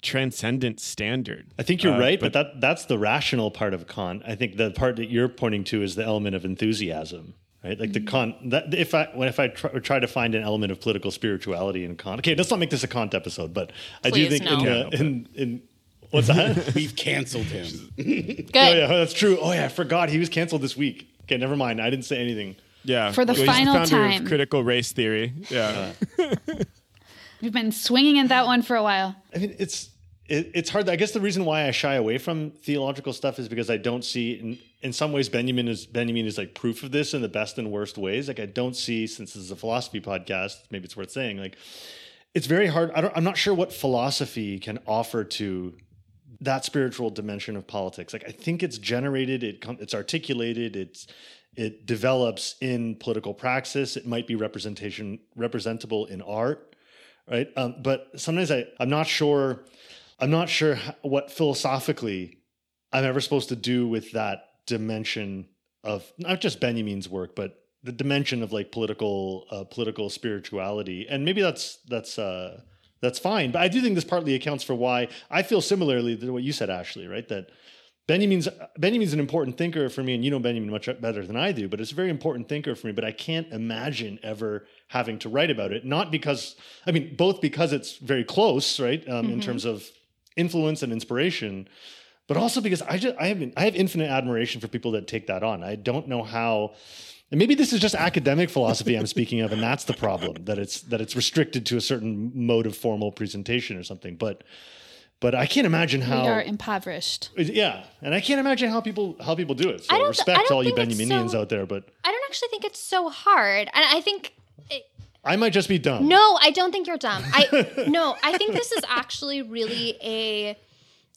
transcendent standard
I think you're
Uh,
right, but, that that's the rational part of Kant. I think the part that you're pointing to is the element of enthusiasm, right? Like the Kant. That if I when if I try, try to find an element of political spirituality in Kant. Okay, let's not make this a Kant episode, but I do
Please,
think in,
no.
the, in in what's that?
We've canceled him.
Good.
oh yeah, that's true. Oh yeah, I forgot he was canceled this week. Okay, never mind. I didn't say anything.
Yeah,
For the
he's
final
founder
time.
of critical race theory. Yeah,
We've been swinging at that one for a while.
I mean, it's it, it's hard. I guess the reason why I shy away from theological stuff is because I don't see, in, in some ways, Benjamin is Benjamin is like proof of this in the best and worst ways. Like I don't see, since this is a philosophy podcast, maybe it's worth saying. Like it's very hard. I don't, I'm not sure what philosophy can offer to that spiritual dimension of politics. Like I think it's generated, it com- it's articulated, it's it develops in political praxis. It might be representation representable in art, right? Um, but sometimes I I'm not sure I'm not sure what philosophically I'm ever supposed to do with that dimension of not just Benjamin's work, but the dimension of like political uh, political spirituality. And maybe that's that's uh, that's fine. But I do think this partly accounts for why I feel similarly to what you said, Ashley. Right? That Benjamin's Benjamin's an important thinker for me, and you know Benjamin much better than I do. But it's a very important thinker for me. But I can't imagine ever having to write about it. Not because I mean both because it's very close, right, um, in terms of influence and inspiration, but also because I just I have I have infinite admiration for people that take that on. I don't know how. And maybe this is just academic philosophy I'm speaking of, and that's the problem that it's that it's restricted to a certain mode of formal presentation or something. But but I can't imagine how
We are impoverished.
yeah, and I can't imagine how people how people do it. So
I don't-
respect
I don't
all you Benjaminians
so-
out there, but
I don't actually think it's so hard. And I think
I might just be dumb.
No, I don't think you're dumb. I no, I think this is actually really a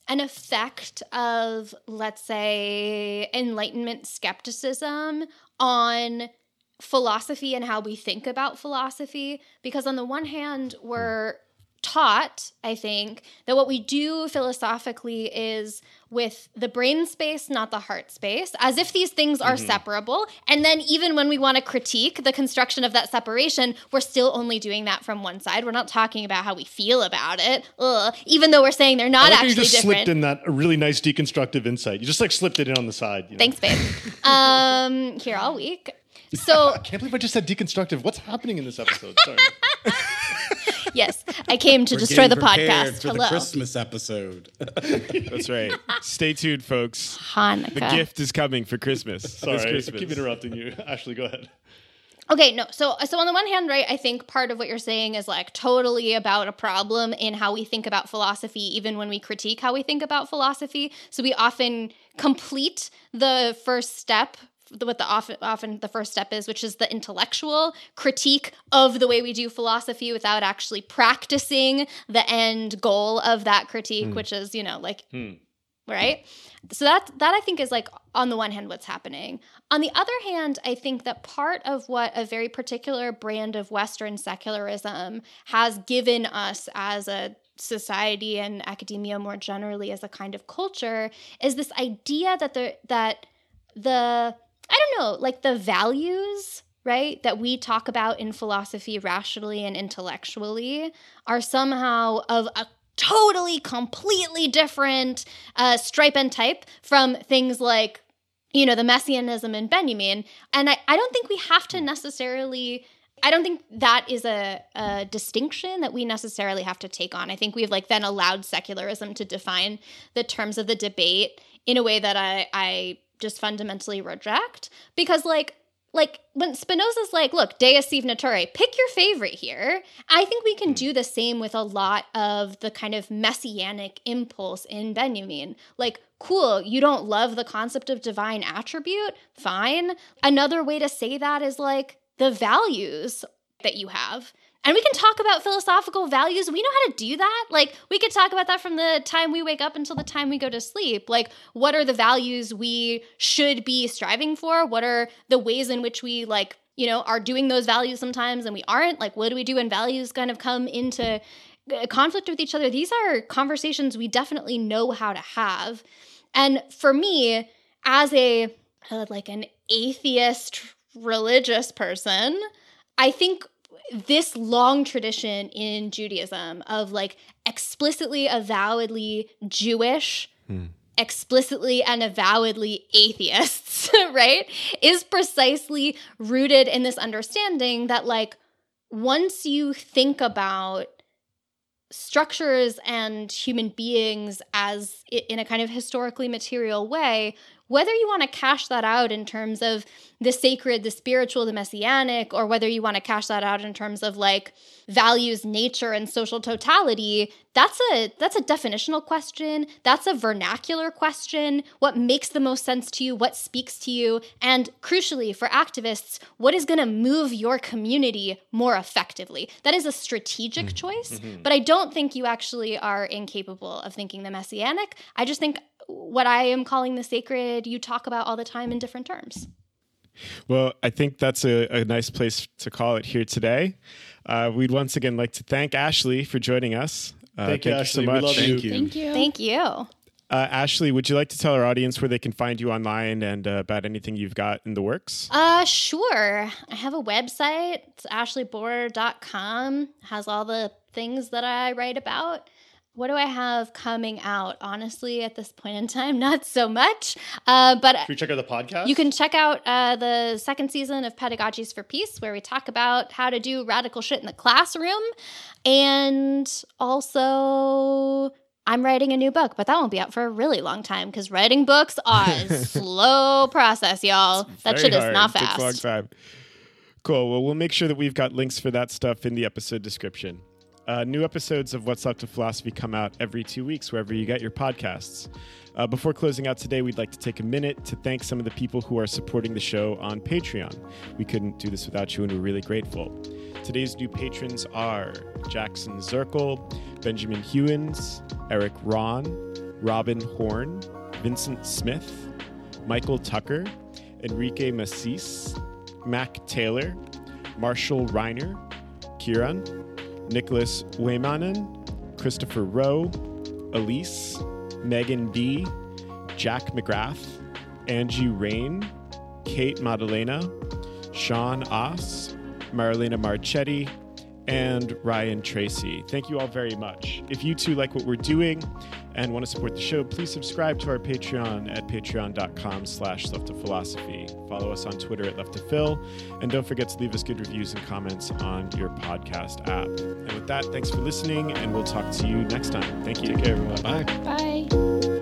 an effect of let's say enlightenment skepticism on philosophy and how we think about philosophy because on the one hand we're taught i think that what we do philosophically is with the brain space not the heart space as if these things are separable and then even when we want to critique the construction of that separation we're still only doing that from one side we're not talking about how we feel about it Ugh. even though we're saying they're not actually
you just
different
slipped in that really nice deconstructive insight. You just like slipped it in on the side. You know?
thanks babe um here all week so
I can't believe I just said deconstructive. What's happening in this episode? Sorry.
yes i came to
We're
destroy the podcast
for
hello
the Christmas episode.
that's right. Stay tuned, folks.
hanukkah
The gift is coming for Christmas. This
Sorry, I
Christmas.
keep interrupting you. Ashley, go ahead.
Okay, no. So so on the one hand, right, I think part of what you're saying is like totally about a problem in how we think about philosophy even when we critique how we think about philosophy. So we often complete the first step what the often often the first step is, which is the intellectual critique of the way we do philosophy without actually practicing the end goal of that critique, mm. which is, you know, like mm. right? So that that I think is like on the one hand what's happening. On the other hand, I think that part of what a very particular brand of Western secularism has given us as a society and academia more generally as a kind of culture is this idea that the that the I don't know, like the values, right, that we talk about in philosophy rationally and intellectually are somehow of a totally, completely different uh, stripe and type from things like, you know, the messianism in Benjamin. And I, I don't think we have to necessarily. I don't think that is a, a, distinction that we necessarily have to take on. I think we've like then allowed secularism to define the terms of the debate in a way that I, I just fundamentally reject because like like when Spinoza's like, look, Deus sive natura, pick your favorite here. I think we can hmm. do the same with a lot of the kind of messianic impulse in Benjamin. Like, cool, you don't love the concept of divine attribute? Fine. Another way to say that is like the values that you have and we can talk about philosophical values. We know how to do that. Like, we could talk about that from the time we wake up until the time we go to sleep. Like, what are the values we should be striving for? What are the ways in which we, like, you know, are doing those values sometimes and we aren't? Like, what do we do when values kind of come into uh, conflict with each other? These are conversations we definitely know how to have. And for me, as a, uh, like, an atheist religious person, I think this long tradition in Judaism of like explicitly avowedly Jewish, hmm. explicitly and avowedly atheists, right? Is precisely rooted in this understanding that like once you think about structures and human beings as in a kind of historically material way whether you want to cash that out in terms of the sacred, the spiritual, the messianic, or whether you want to cash that out in terms of like values, nature, and social totality, that's a that's a definitional question. That's a vernacular question. What makes the most sense to you? What speaks to you? And crucially, for activists, what is going to move your community more effectively? That is a strategic mm-hmm. choice, mm-hmm. but I don't think you actually are incapable of thinking the messianic. I just think what I am calling the sacred, you talk about all the time in different terms.
Well, I think that's a, a nice place to call it here today. Uh, we'd once again like to thank Ashley for joining us.
Uh, thank, you, thank you so much.
Thank you. Thank you. Thank you.
Uh, Ashley, would you like to tell our audience where they can find you online and uh, about anything you've got in the works?
Uh, sure. I have a website. It's ashleybohrer.com. Has all the things that I write about what do I have coming out? Honestly, at this point in time, not so much. Uh, but
Should we check out the podcast?
You can check out uh, the second season of Pedagogies for Peace, where we talk about how to do radical shit in the classroom, and also. I'm writing a new book, but that won't be out for a really long time because writing books are a slow process, y'all. That shit hard. is not fast. Takes a long time.
Cool. Well, we'll make sure that we've got links for that stuff in the episode description. Uh, new episodes of What's Left of Philosophy come out every two weeks, wherever you get your podcasts. Uh, before closing out today, we'd like to take a minute to thank some of the people who are supporting the show on Patreon. We couldn't do this without you, and we're really grateful. Today's new patrons are Jackson Zirkle, Benjamin Hewins, Eric Ron, Robin Horn, Vincent Smith, Michael Tucker, Enrique Massis, Mac Taylor, Marshall Reiner, Kieran, Nicholas Waymanen, Christopher Rowe, Elise, Megan B., Jack McGrath, Angie Rain, Kate Madalena, Sean Oss, Marilena Marchetti, and Ryan Tracy. Thank you all very much. If you too like what we're doing and want to support the show, please subscribe to our Patreon at patreon.com slash left of philosophy. Follow us on Twitter at left of phil, and don't forget to leave us good reviews and comments on your podcast app. And with that, thanks for listening, and we'll talk to you next time. Thank you.
Take care, everyone.
Bye.
Bye.